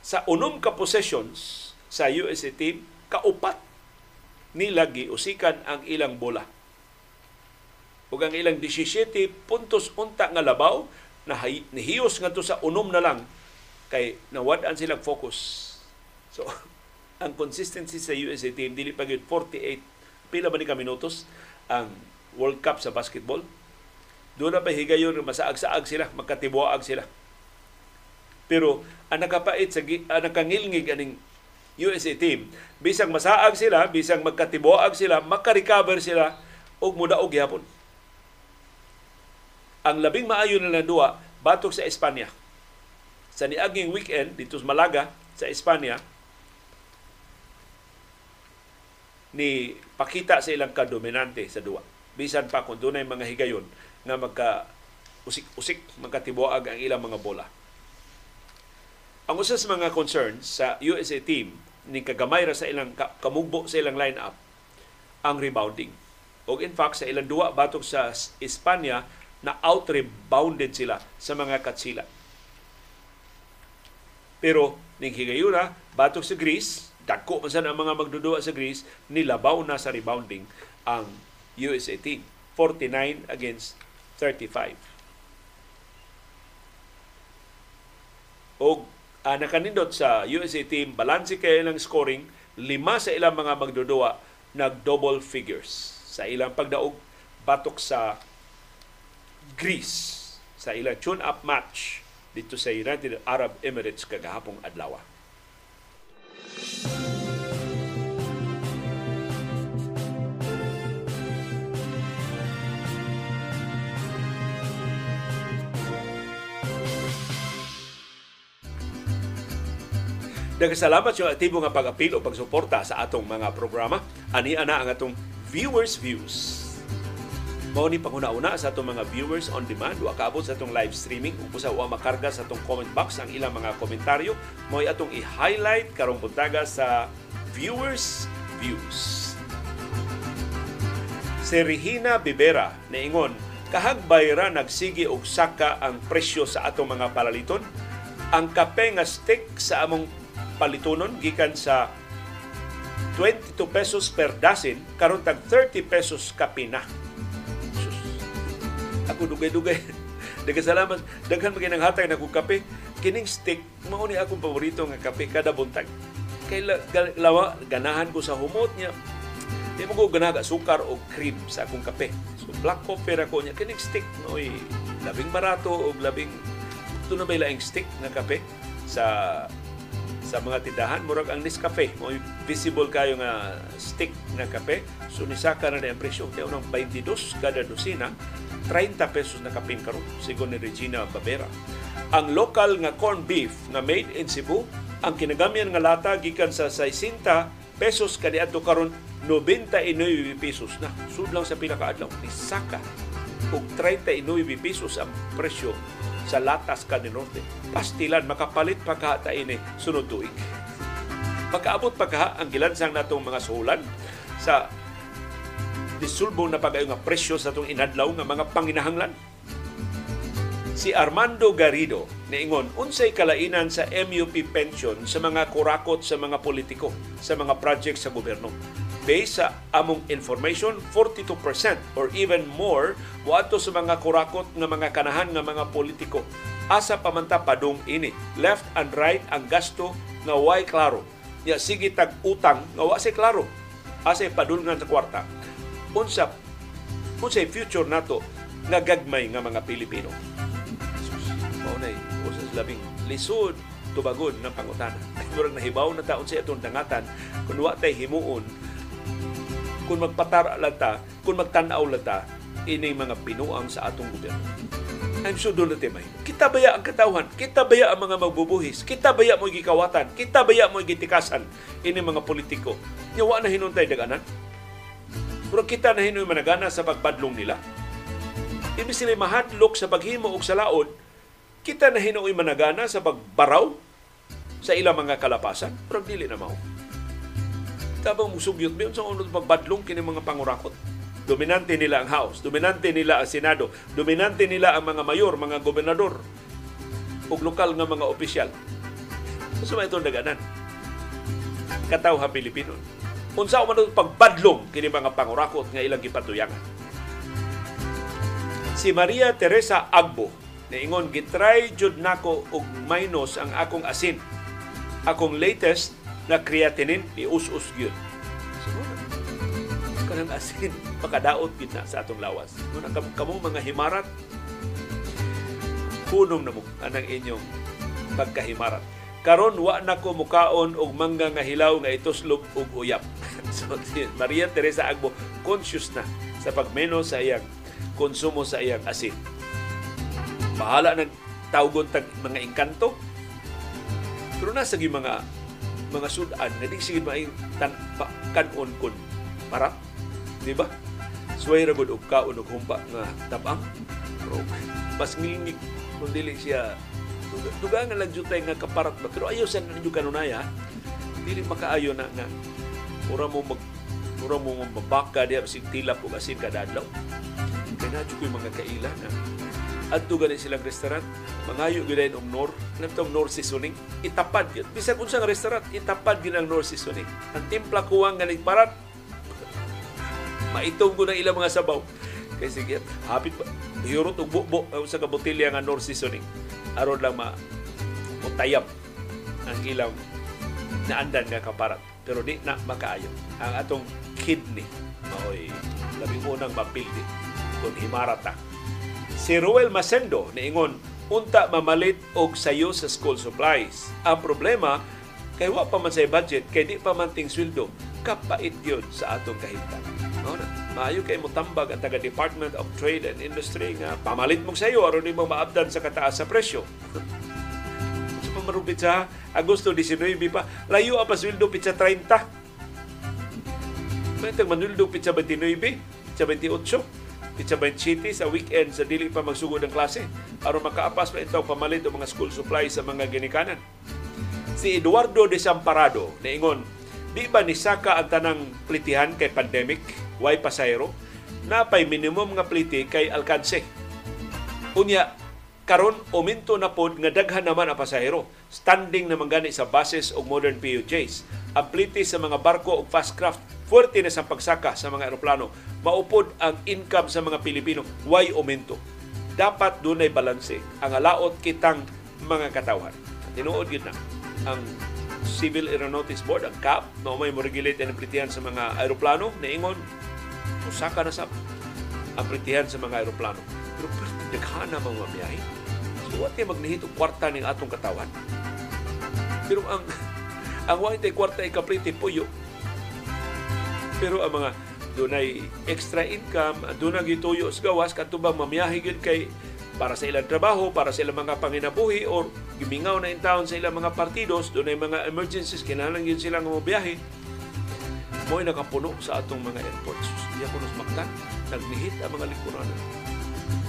sa unom ka possessions sa USA team, kaupat nila giusikan ang ilang bola. Ug ang ilang 17 puntos unta nga labaw na nihiyos nga to sa unom na lang kay nawad-an silang focus. So, ang consistency sa USA team dili pa gyud 48 pila ba ni ka minutos ang World Cup sa basketball. Doon na pa higayon masaag-saag sila, magkatibuaag sila. Pero ang nakapait sa ang nakangilngig aning USA team, bisang masaag sila, bisang magkatibuaag sila, makarecover sila og mudaog gyapon. Ang labing maayo nila duwa batok sa Espanya. Sa niaging weekend dito sa Malaga sa Espanya, ni pakita sa ilang kadominante sa duwa. Bisan pa kung dunay mga higayon nga magka usik-usik magkatibuag ang ilang mga bola. Ang usa sa mga concerns sa USA team ni kagamay ra sa ilang kamugbo sa ilang lineup ang rebounding. O in fact sa ilang duwa batok sa Espanya na out-rebounded sila sa mga katsila. Pero ning higayuna batok sa Greece, dako man ang mga magdudua sa Greece, nilabaw na sa rebounding ang USA team. 49 against 35. O uh, nakanindot sa USA team, balanse kay ilang scoring, lima sa ilang mga magdudua nag double figures sa ilang pagdaog batok sa Greece sa ilang tune-up match dito sa United Arab Emirates kagahapong adlaw. Nagkasalamat yung aktibo nga pag-apil o pagsuporta sa atong mga programa. Ani ana ang atong viewers views. Mao ni panguna-una sa atong mga viewers on demand wa kaabot sa atong live streaming ug busa wa makarga sa atong comment box ang ilang mga komentaryo mao atong i-highlight karong buntaga sa viewers views. Si Regina Bibera niingon kahagbay ra nagsigi og saka ang presyo sa atong mga palaliton ang kape nga stick sa among palitonon gikan sa 22 pesos per dozen karon tag 30 pesos kape na. Sus. Ako dugay-dugay. Daghang salamat. Daghan magay nang hatag na kong kape. Kining stick mao ni akong paborito nga kape kada buntag. Kay lawa ganahan ko sa humot niya. Di mo ko ganaga sukar o cream sa akong kape. So black coffee ra ko niya kining stick noy labing barato o labing ito na may laing stick nga kape sa sa mga tindahan murag ang Nescafe mo visible kayo nga stick na kape so nisaka na ang presyo kay unang 22 kada dosina 30 pesos na kapin karon sigon ni Regina Babera ang local nga corn beef nga made in Cebu ang kinagamyan nga lata gikan sa 60 pesos kaniadto karon 99 pesos na sud lang sa pila ka adlaw nisaka og 39 pesos ang presyo sa latas ka ni Norte. Pastilan, makapalit pagkata ini sunod tuig. Makaabot pagka ang gilansang natong mga suhulan sa disulbo na pagayo nga presyo sa itong inadlaw nga mga panginahanglan. Si Armando Garrido niingon unsay kalainan sa MUP pension sa mga kurakot sa mga politiko sa mga project sa gobyerno? Based sa among information 42% or even more wato sa mga kurakot nga mga kanahan nga mga politiko. Asa pamanta padung ini left and right ang gasto nga way klaro? Ya sige tag utang nga wa say klaro. Asa padulngan sa kwarta unsa unsay future nato nga gagmay nga mga Pilipino mao nay usas labing lisod tubagon ng pangutana. Murag nahibaw na taon sa itong dangatan kung wa tay himuon kung magpatara lang ta, kung magtanaw lang ta, ini mga pinuang sa atong gobyerno. I'm sure doon natin may. Kita baya ang katawhan, kita baya ang mga magbubuhis, kita baya mo gikawatan, kita baya mo gitikasan ini mga politiko. Yawa na hinuntay daganan. Pero kita na hinuy managana sa pagbadlong nila. Ibig sila mahadlok sa paghimo og sa laod, kita na hinuoy managana sa pagbaraw sa ilang mga kalapasan, pero dili na mao tabang musugyot biyon sa unod pagbadlong kini mga pangurakot. Dominante nila ang House, dominante nila ang Senado, dominante nila ang mga mayor, mga gobernador, ug lokal nga mga opisyal. Sa may itong daganan. Kataw ha Pilipino. Unsa man pagbadlong kini mga pangurakot nga ilang gipatuyangan. Si Maria Teresa Agbo niingon gitry jud nako og minus ang akong asin. Akong latest na creatinine ius-us gyud. Kanang asin makadaot gid na sa atong lawas. Kung ang kamo mga himarat punom na mo anang inyong pagkahimarat. Karon wa na ko mukaon og mangga nga hilaw nga ituslog og uyap. so Maria Teresa Agbo conscious na sa pagmeno sa iyang konsumo sa iyang asin. Bahala nag tawgon tag mga engkanto. Pero nasa mga mga sudan nga di sige maing tan kanon kun para di ba suway ra gud og kaon og humpa nga tabang pero mas ngingig kung dili siya duga nga lang jutay nga kaparat ba? Pero ayo sa nanyo kanunaya dili makaayo na nga. Ura mo mag ura mo mabaka diya sig tilap og asin kada adlaw kay na mga kaila na adto gani silang restaurant. Mangayo gyud og nor namtong nor seasoning? Itapad gyud bisan unsa nga restaurant itapad gyud ang nor seasoning. Ang timpla kuwang nga parat maitong ko ng ilang mga sabaw. Kay sige hapit pa hiyurot og bubo sa ka botelya nga nor seasoning aron lang ma mutayab ang ilang naandan nga kaparat pero di na makaayo. Ang atong kidney maoy labing unang mapildi kung himarata. Si Ruel Masendo niingon unta mamalit og sayo sa school supplies. Ang problema kay wa pa man sa budget kay di pa man ting sweldo kapait gyud sa atong kahimtang. Mao na. Maayo kay motambag ang taga Department of Trade and Industry nga pamalit mo sayo aron nimo maabdan sa kataas sa presyo. sa pamarupit sa Agosto 19 pa, layo pa sweldo pitsa 30. May manuldo pitsa 29, pitsa 28, pitsa 27 sa weekend sa dili pa magsugod ng klase aron makaapas pa ito pamalit ang mga school supplies sa mga ginikanan. Si Eduardo de Samparado niingon, di ba ni saka ang tanang plitihan kay pandemic, why pasayro? Napay minimum nga pliti kay alkanse. Unya, karon uminto na pod nga daghan naman ang pasahero. Standing naman gani sa buses o modern PUJs. Ang pliti sa mga barko o fast craft fuerte na sa pagsaka sa mga eroplano. Maupod ang income sa mga Pilipino. Why aumento? Dapat dunay balanse ang alaot kitang mga katawhan. Tinuod yun na ang Civil Aeronautics Board, ang CAP, na may mo-regulate ang pritihan sa mga aeroplano, naingon, usaka na sa ang pritihan sa mga aeroplano. Pero daghana mga biyahe. So, what yung magnihit kwarta ng atong katawan? Pero ang ang white ay kwarta ay kapriti puyo. Pero ang mga dunay extra income, dunay gituyo sa gawas katubang mamiyahe gyud kay para sa ilang trabaho, para sa ilang mga panginabuhi or gimingaw na in town sa ilang mga partidos, doon ay mga emergencies, kinahanglan yun silang biyahe. Mo'y nakapuno sa atong mga airports. Diya ko nos maktan, nagnihit ang mga likuran.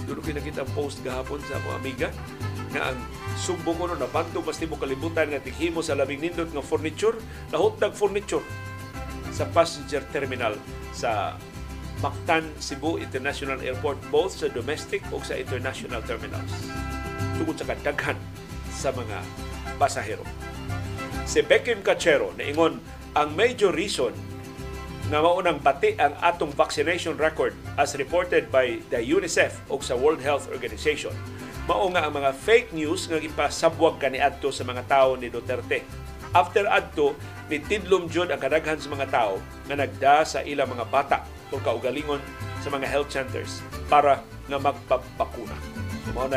Doon ko nakita post gahapon sa akong amiga nga ang sumbo ko no nabanto basti mo kalibutan nga tighimo sa labing nindot nga furniture, nahutdag furniture sa passenger terminal sa Mactan Cebu International Airport both sa domestic o sa international terminals tungod sa kadaghan sa mga pasahero. Si Beckham Cachero naingon ang major reason nga maunang bati ang atong vaccination record as reported by the UNICEF o sa World Health Organization mao nga ang mga fake news nga ipasabwag kaniadto sa mga tao ni Duterte. After adto, nitidlom jud ang kadaghan sa mga tao nga nagda sa ilang mga bata o kaugalingon sa mga health centers para nga magpapakuna. So, mao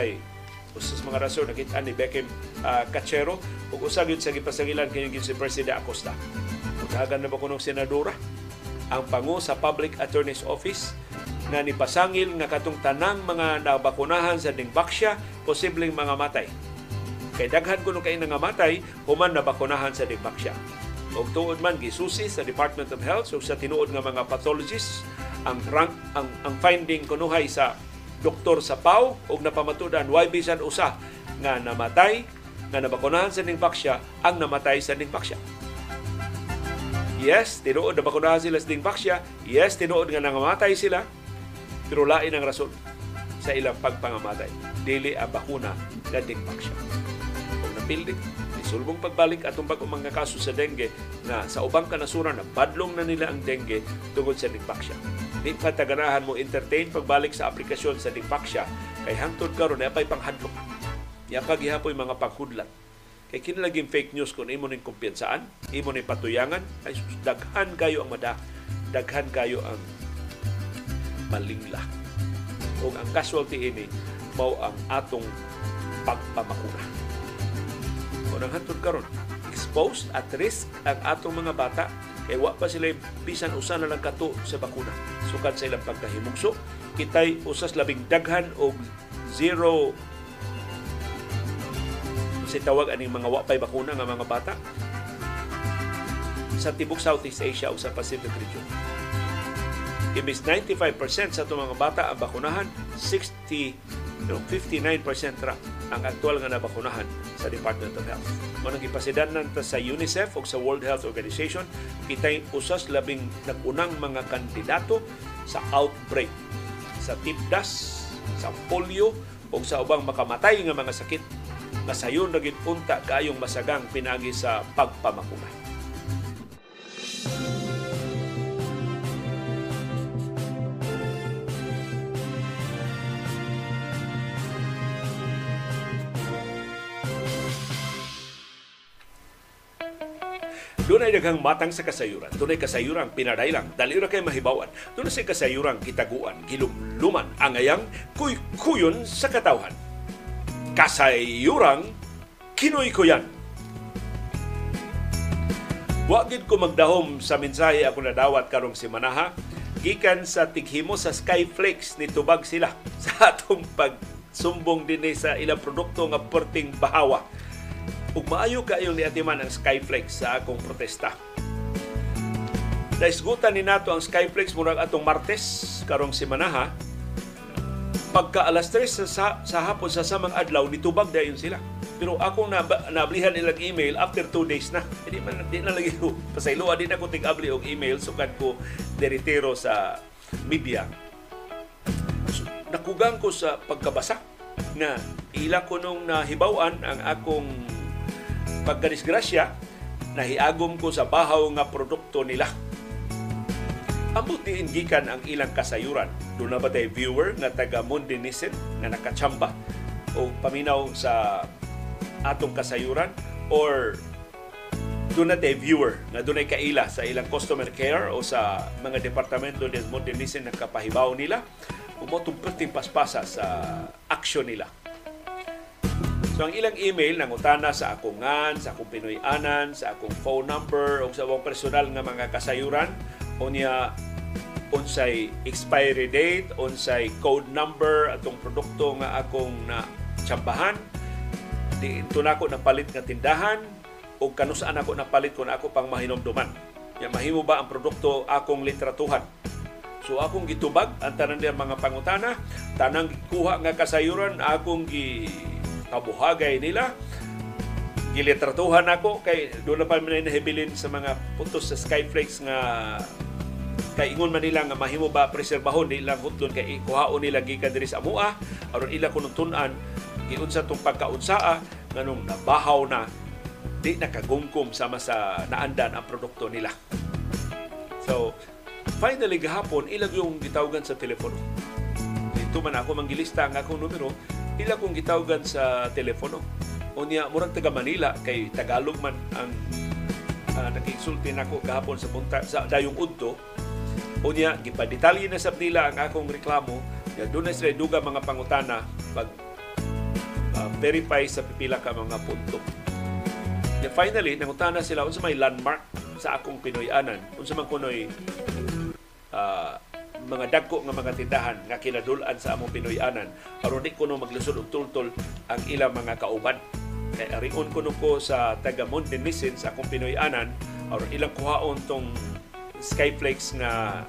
usas mga rason nakita ni Beckham uh, Cachero ug usa gyud sa gipasangilan kini si President Acosta. Utagan na ba kunong senadora ang pangu sa Public Attorney's Office na nipasangil nga katong tanang mga nabakunahan sa Dingbaksya posibleng mga matay. Kay daghan kuno kay nga matay human nabakunahan sa Dingbaksya og tuod man gisusi sa Department of Health so sa tinuod nga mga pathologists ang rank ang ang finding kunuhay sa doktor sa PAW og napamatudan why bisan usa nga namatay nga nabakunahan sa dingpaksya ang namatay sa dingpaksya. Yes, tinuod na bakunahan sila sa dingpaksya. Yes, tinuod nga nangamatay sila. Pero lain ang rason sa ilang pagpangamatay. Dili ang bakuna nga dingpaksya. Kung napildi, sulbong pagbalik atong bag mga kaso sa dengue na sa ubang kanasuran na badlong na nila ang dengue tungod sa limpaksya. Di pa taganahan mo entertain pagbalik sa aplikasyon sa limpaksya kay hangtod karon na pay panghadlok. Yapa gihapoy mga paghudlat. Kay kinalaging fake news kung imo ning kumpiyansaan, imo ning patuyangan, ay daghan kayo ang mada, daghan kayo ang malingla. Kung ang casualty ini mao ang atong pagpamakuna. O nang hantod karon exposed at risk ang atong mga bata kay wa pa sila bisan usa na lang kato sa bakuna. Sukad sa ilang pagkahimugso kitay usas labing daghan og zero si tawag aning mga wa pay bakuna nga mga bata sa tibok Southeast Asia o sa Pacific region. Imbis 95% sa itong mga bata ang bakunahan, 60 no, 59% ra ang aktual nga nabakunahan sa Department of Health. Manang ipasidanan ta sa UNICEF o sa World Health Organization, kitay usas labing nagunang mga kandidato sa outbreak sa tipdas, sa polio o sa ubang makamatay nga mga sakit nga sayon naging unta kayong masagang pinagi sa pagpamakuna. Doon ay daghang matang sa kasayuran. Doon ay kasayuran pinaday lang. Dali ra kay mahibawan. Doon ay kasayuran kitaguan, gilumluman, angayang kuy-kuyon sa katawhan. Kasayuran kinoy-kuyan. Wagid ko magdahom sa mensahe ako nadawat karong simanaha gikan sa tighimo sa Skyflex ni tubag sila sa atong pagsumbong din sa ilang produkto nga perting bahawa ug maayo kayo ni atiman ang Skyflex sa akong protesta. Naisgutan ni nato ang Skyflex murag atong Martes karong semana Pagka alas 3 sa, sa hapon sa samang adlaw nitubag dayon sila. Pero ako na nablihan ilang email after 2 days na. Hindi man di na lagi ko pasayloa din ako tig-abli og email sukat ko deritero sa media. So, nakugang ko sa pagkabasa na ila ko nung nahibawan ang akong pagkadisgrasya, nahiagom ko sa bahaw nga produkto nila. Ambot diin gikan ang ilang kasayuran. Doon na ba tayo viewer nga taga Mundinisen nga nakachamba? O paminaw sa atong kasayuran? Or doon na tayo viewer nga doon ay kaila sa ilang customer care o sa mga departamento ng Mundinisen na kapahibaw nila? O mo paspasa sa aksyon nila. So ang ilang email nangutana sa akong ngan, sa akong Pinoy-anan, sa akong phone number o sa akong personal nga mga kasayuran o niya unsay expiry date, unsay code number atong produkto nga akong na tsambahan. Di ito na ako napalit nga tindahan o kanusaan ako napalit kung ako pang mahinomduman. Ya mahimo ba ang produkto akong litratuhan? So akong gitubag ang tanan mga pangutana, tanang kuha nga kasayuran akong gi kabuhagay nila. Gilitratuhan ako kay doon na pa man nahibilin sa mga puntos sa Skyflakes nga kay ingon man nila nga mahimo ba preserbahon di lang hutlon kay kuhaon nila gikan diri sa amua aron ila kuno tun-an giunsa tong pagkaunsaa nganong nabahaw na di nakagumkum sama sa naandan ang produkto nila. So, finally gahapon ilag yung gitawagan sa telepono. Dito man ako manggilista ang akong numero ila kong gitawgan sa telepono. Unya, murag taga Manila, kay Tagalog man ang uh, nakigsulti nako gahapon sa punta sa dayong udto. Unya, gipadetalye na sa nila ang akong reklamo. Ya doon na sila duga mga pangutana pag uh, verify sa pipila ka mga punto. Ya finally, nangutana sila unsa may landmark sa akong Pinoy-anan. Unsa man kunoy uh, mga dagko nga mga tindahan nga kinadulan sa among Pinoy-anan aron di kuno maglusod og tultol ang ilang mga kauban kay arion kuno ko sa taga Montenisin sa akong Pinoy-anan aron ilang kuhaon tong Skyflakes nga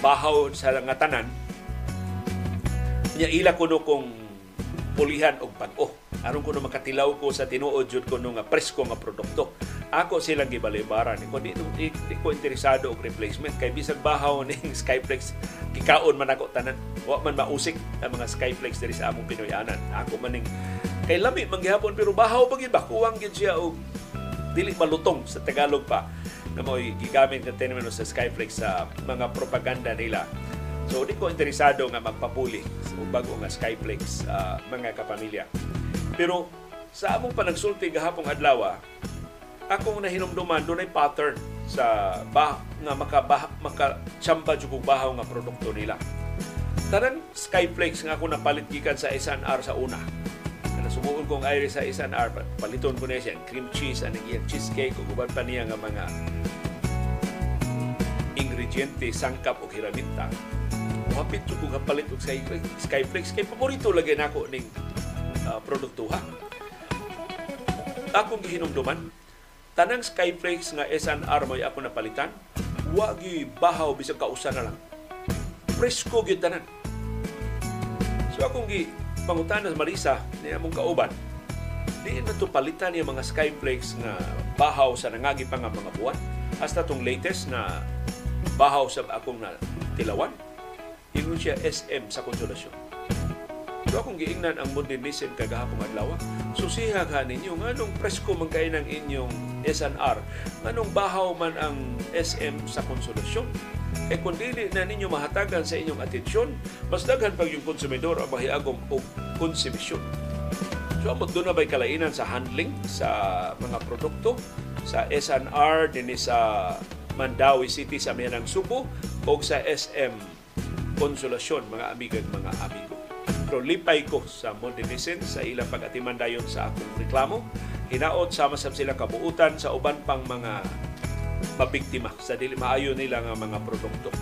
bahaw sa nga tanan nya ila kuno kong pulihan og bag-o aron kuno makatilaw ko sa tinuod jud kuno nga presko nga produkto. Ako silang gibalibaran. Kung di, di, di ko interesado og replacement. Kay bisag bahaw ning Skyflex kikaon man ako tanan wa man mausik ang mga Skyflex diri sa among Pinoyanan. Ako man ning kay lami manggihapon pero bahaw pa gid ba? Kuwang gid siya og dili malutong sa Tagalog pa. Na mo gigamit ng termino sa Skyflex sa mga propaganda nila So, di ko interesado nga magpapuli sa bago nga Skyflex uh, mga kapamilya. Pero sa among panagsulti gahapong adlaw, akong nahinumduman doon ay pattern sa bah nga maka maka chamba bahaw nga produkto nila. Tanan Skyflakes nga ako napalit gikan sa SNR sa una. Nasumuon kong ayri sa SNR, paliton ko na siya cream cheese and iyang cheesecake ug uban pa niya nga mga ingrediente sangkap o hiraminta. Hapit ko nga palit og Skyflakes kay paborito lagi nako ning uh, produktuha. Akong gihinumduman tanang Skyflakes nga SNR mo ako napalitan, wagi bahaw bisag kausa na lang. Presko gyud tanan. So akong gi pangutana sa Marisa ni among kauban, di na to palitan yung mga Skyflakes nga bahaw sa nangagi pa nga mga buwan. Hasta tong latest na bahaw sa akong na tilawan, ingon siya SM sa konsolasyon. So akong giingnan ang modernism kagahapon adlaw. Susiha ka ninyo nganong presko man kay ng inyong SNR. Nganong bahaw man ang SM sa konsolasyon. E kung dili na ninyo mahatagan sa inyong atensyon, mas daghan pag yung konsumidor ang mahiagom o konsumisyon. So amot doon na ba'y kalainan sa handling sa mga produkto sa SNR din sa Mandawi City sa Mianang Subo o sa SM Konsolasyon mga amigag mga amigo. Pero lipay ko sa Mondinisen sa ilang pag-atiman sa akong reklamo. Hinaot sama sa sila kabuutan sa uban pang mga mabiktima sa dili maayo nila nga mga produkto.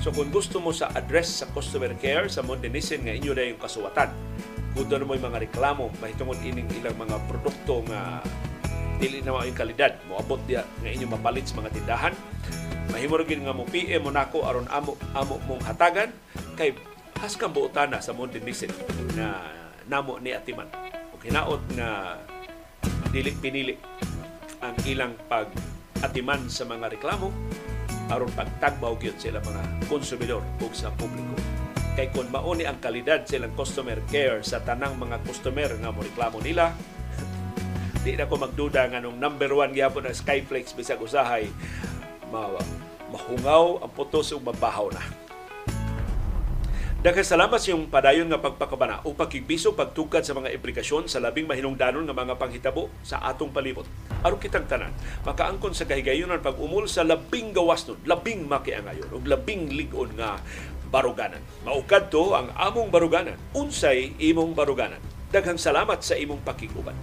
So kung gusto mo sa address sa customer care sa Mondinisen nga inyo na yung kasuwatan, kung doon mo yung mga reklamo, mahitungod ining ilang mga produkto nga dili na yung kalidad, moabot diya nga inyo mapalit sa mga tindahan, mahimo rin nga mo PM mo nako aron amo amo mong hatagan kay has kang buotana sa Mondinisen na namo ni Atiman. O hinaot nga dili pinili ang ilang pag atiman sa mga reklamo aron pagtagbaw gyud sila mga konsumidor ug sa publiko. Kay kung mauni ang kalidad silang customer care sa tanang mga customer nga mo reklamo nila, di na ko magduda nga nung number one gyapon ang Skyflex bisag usahay mahungaw ang putos ug mabahaw na. Daghang salamat sa iyong padayon nga pagpakabana o pagkigbiso pagtugkad sa mga implikasyon sa labing mahinungdanon nga mga panghitabo sa atong palibot. Aron kitang tanan, makaangkon sa kahigayonan pag umul sa labing gawas nun, labing makiangayon ug labing ligon nga baruganan. Maukad to ang among baruganan. Unsay imong baruganan. Daghang salamat sa imong pakiguban.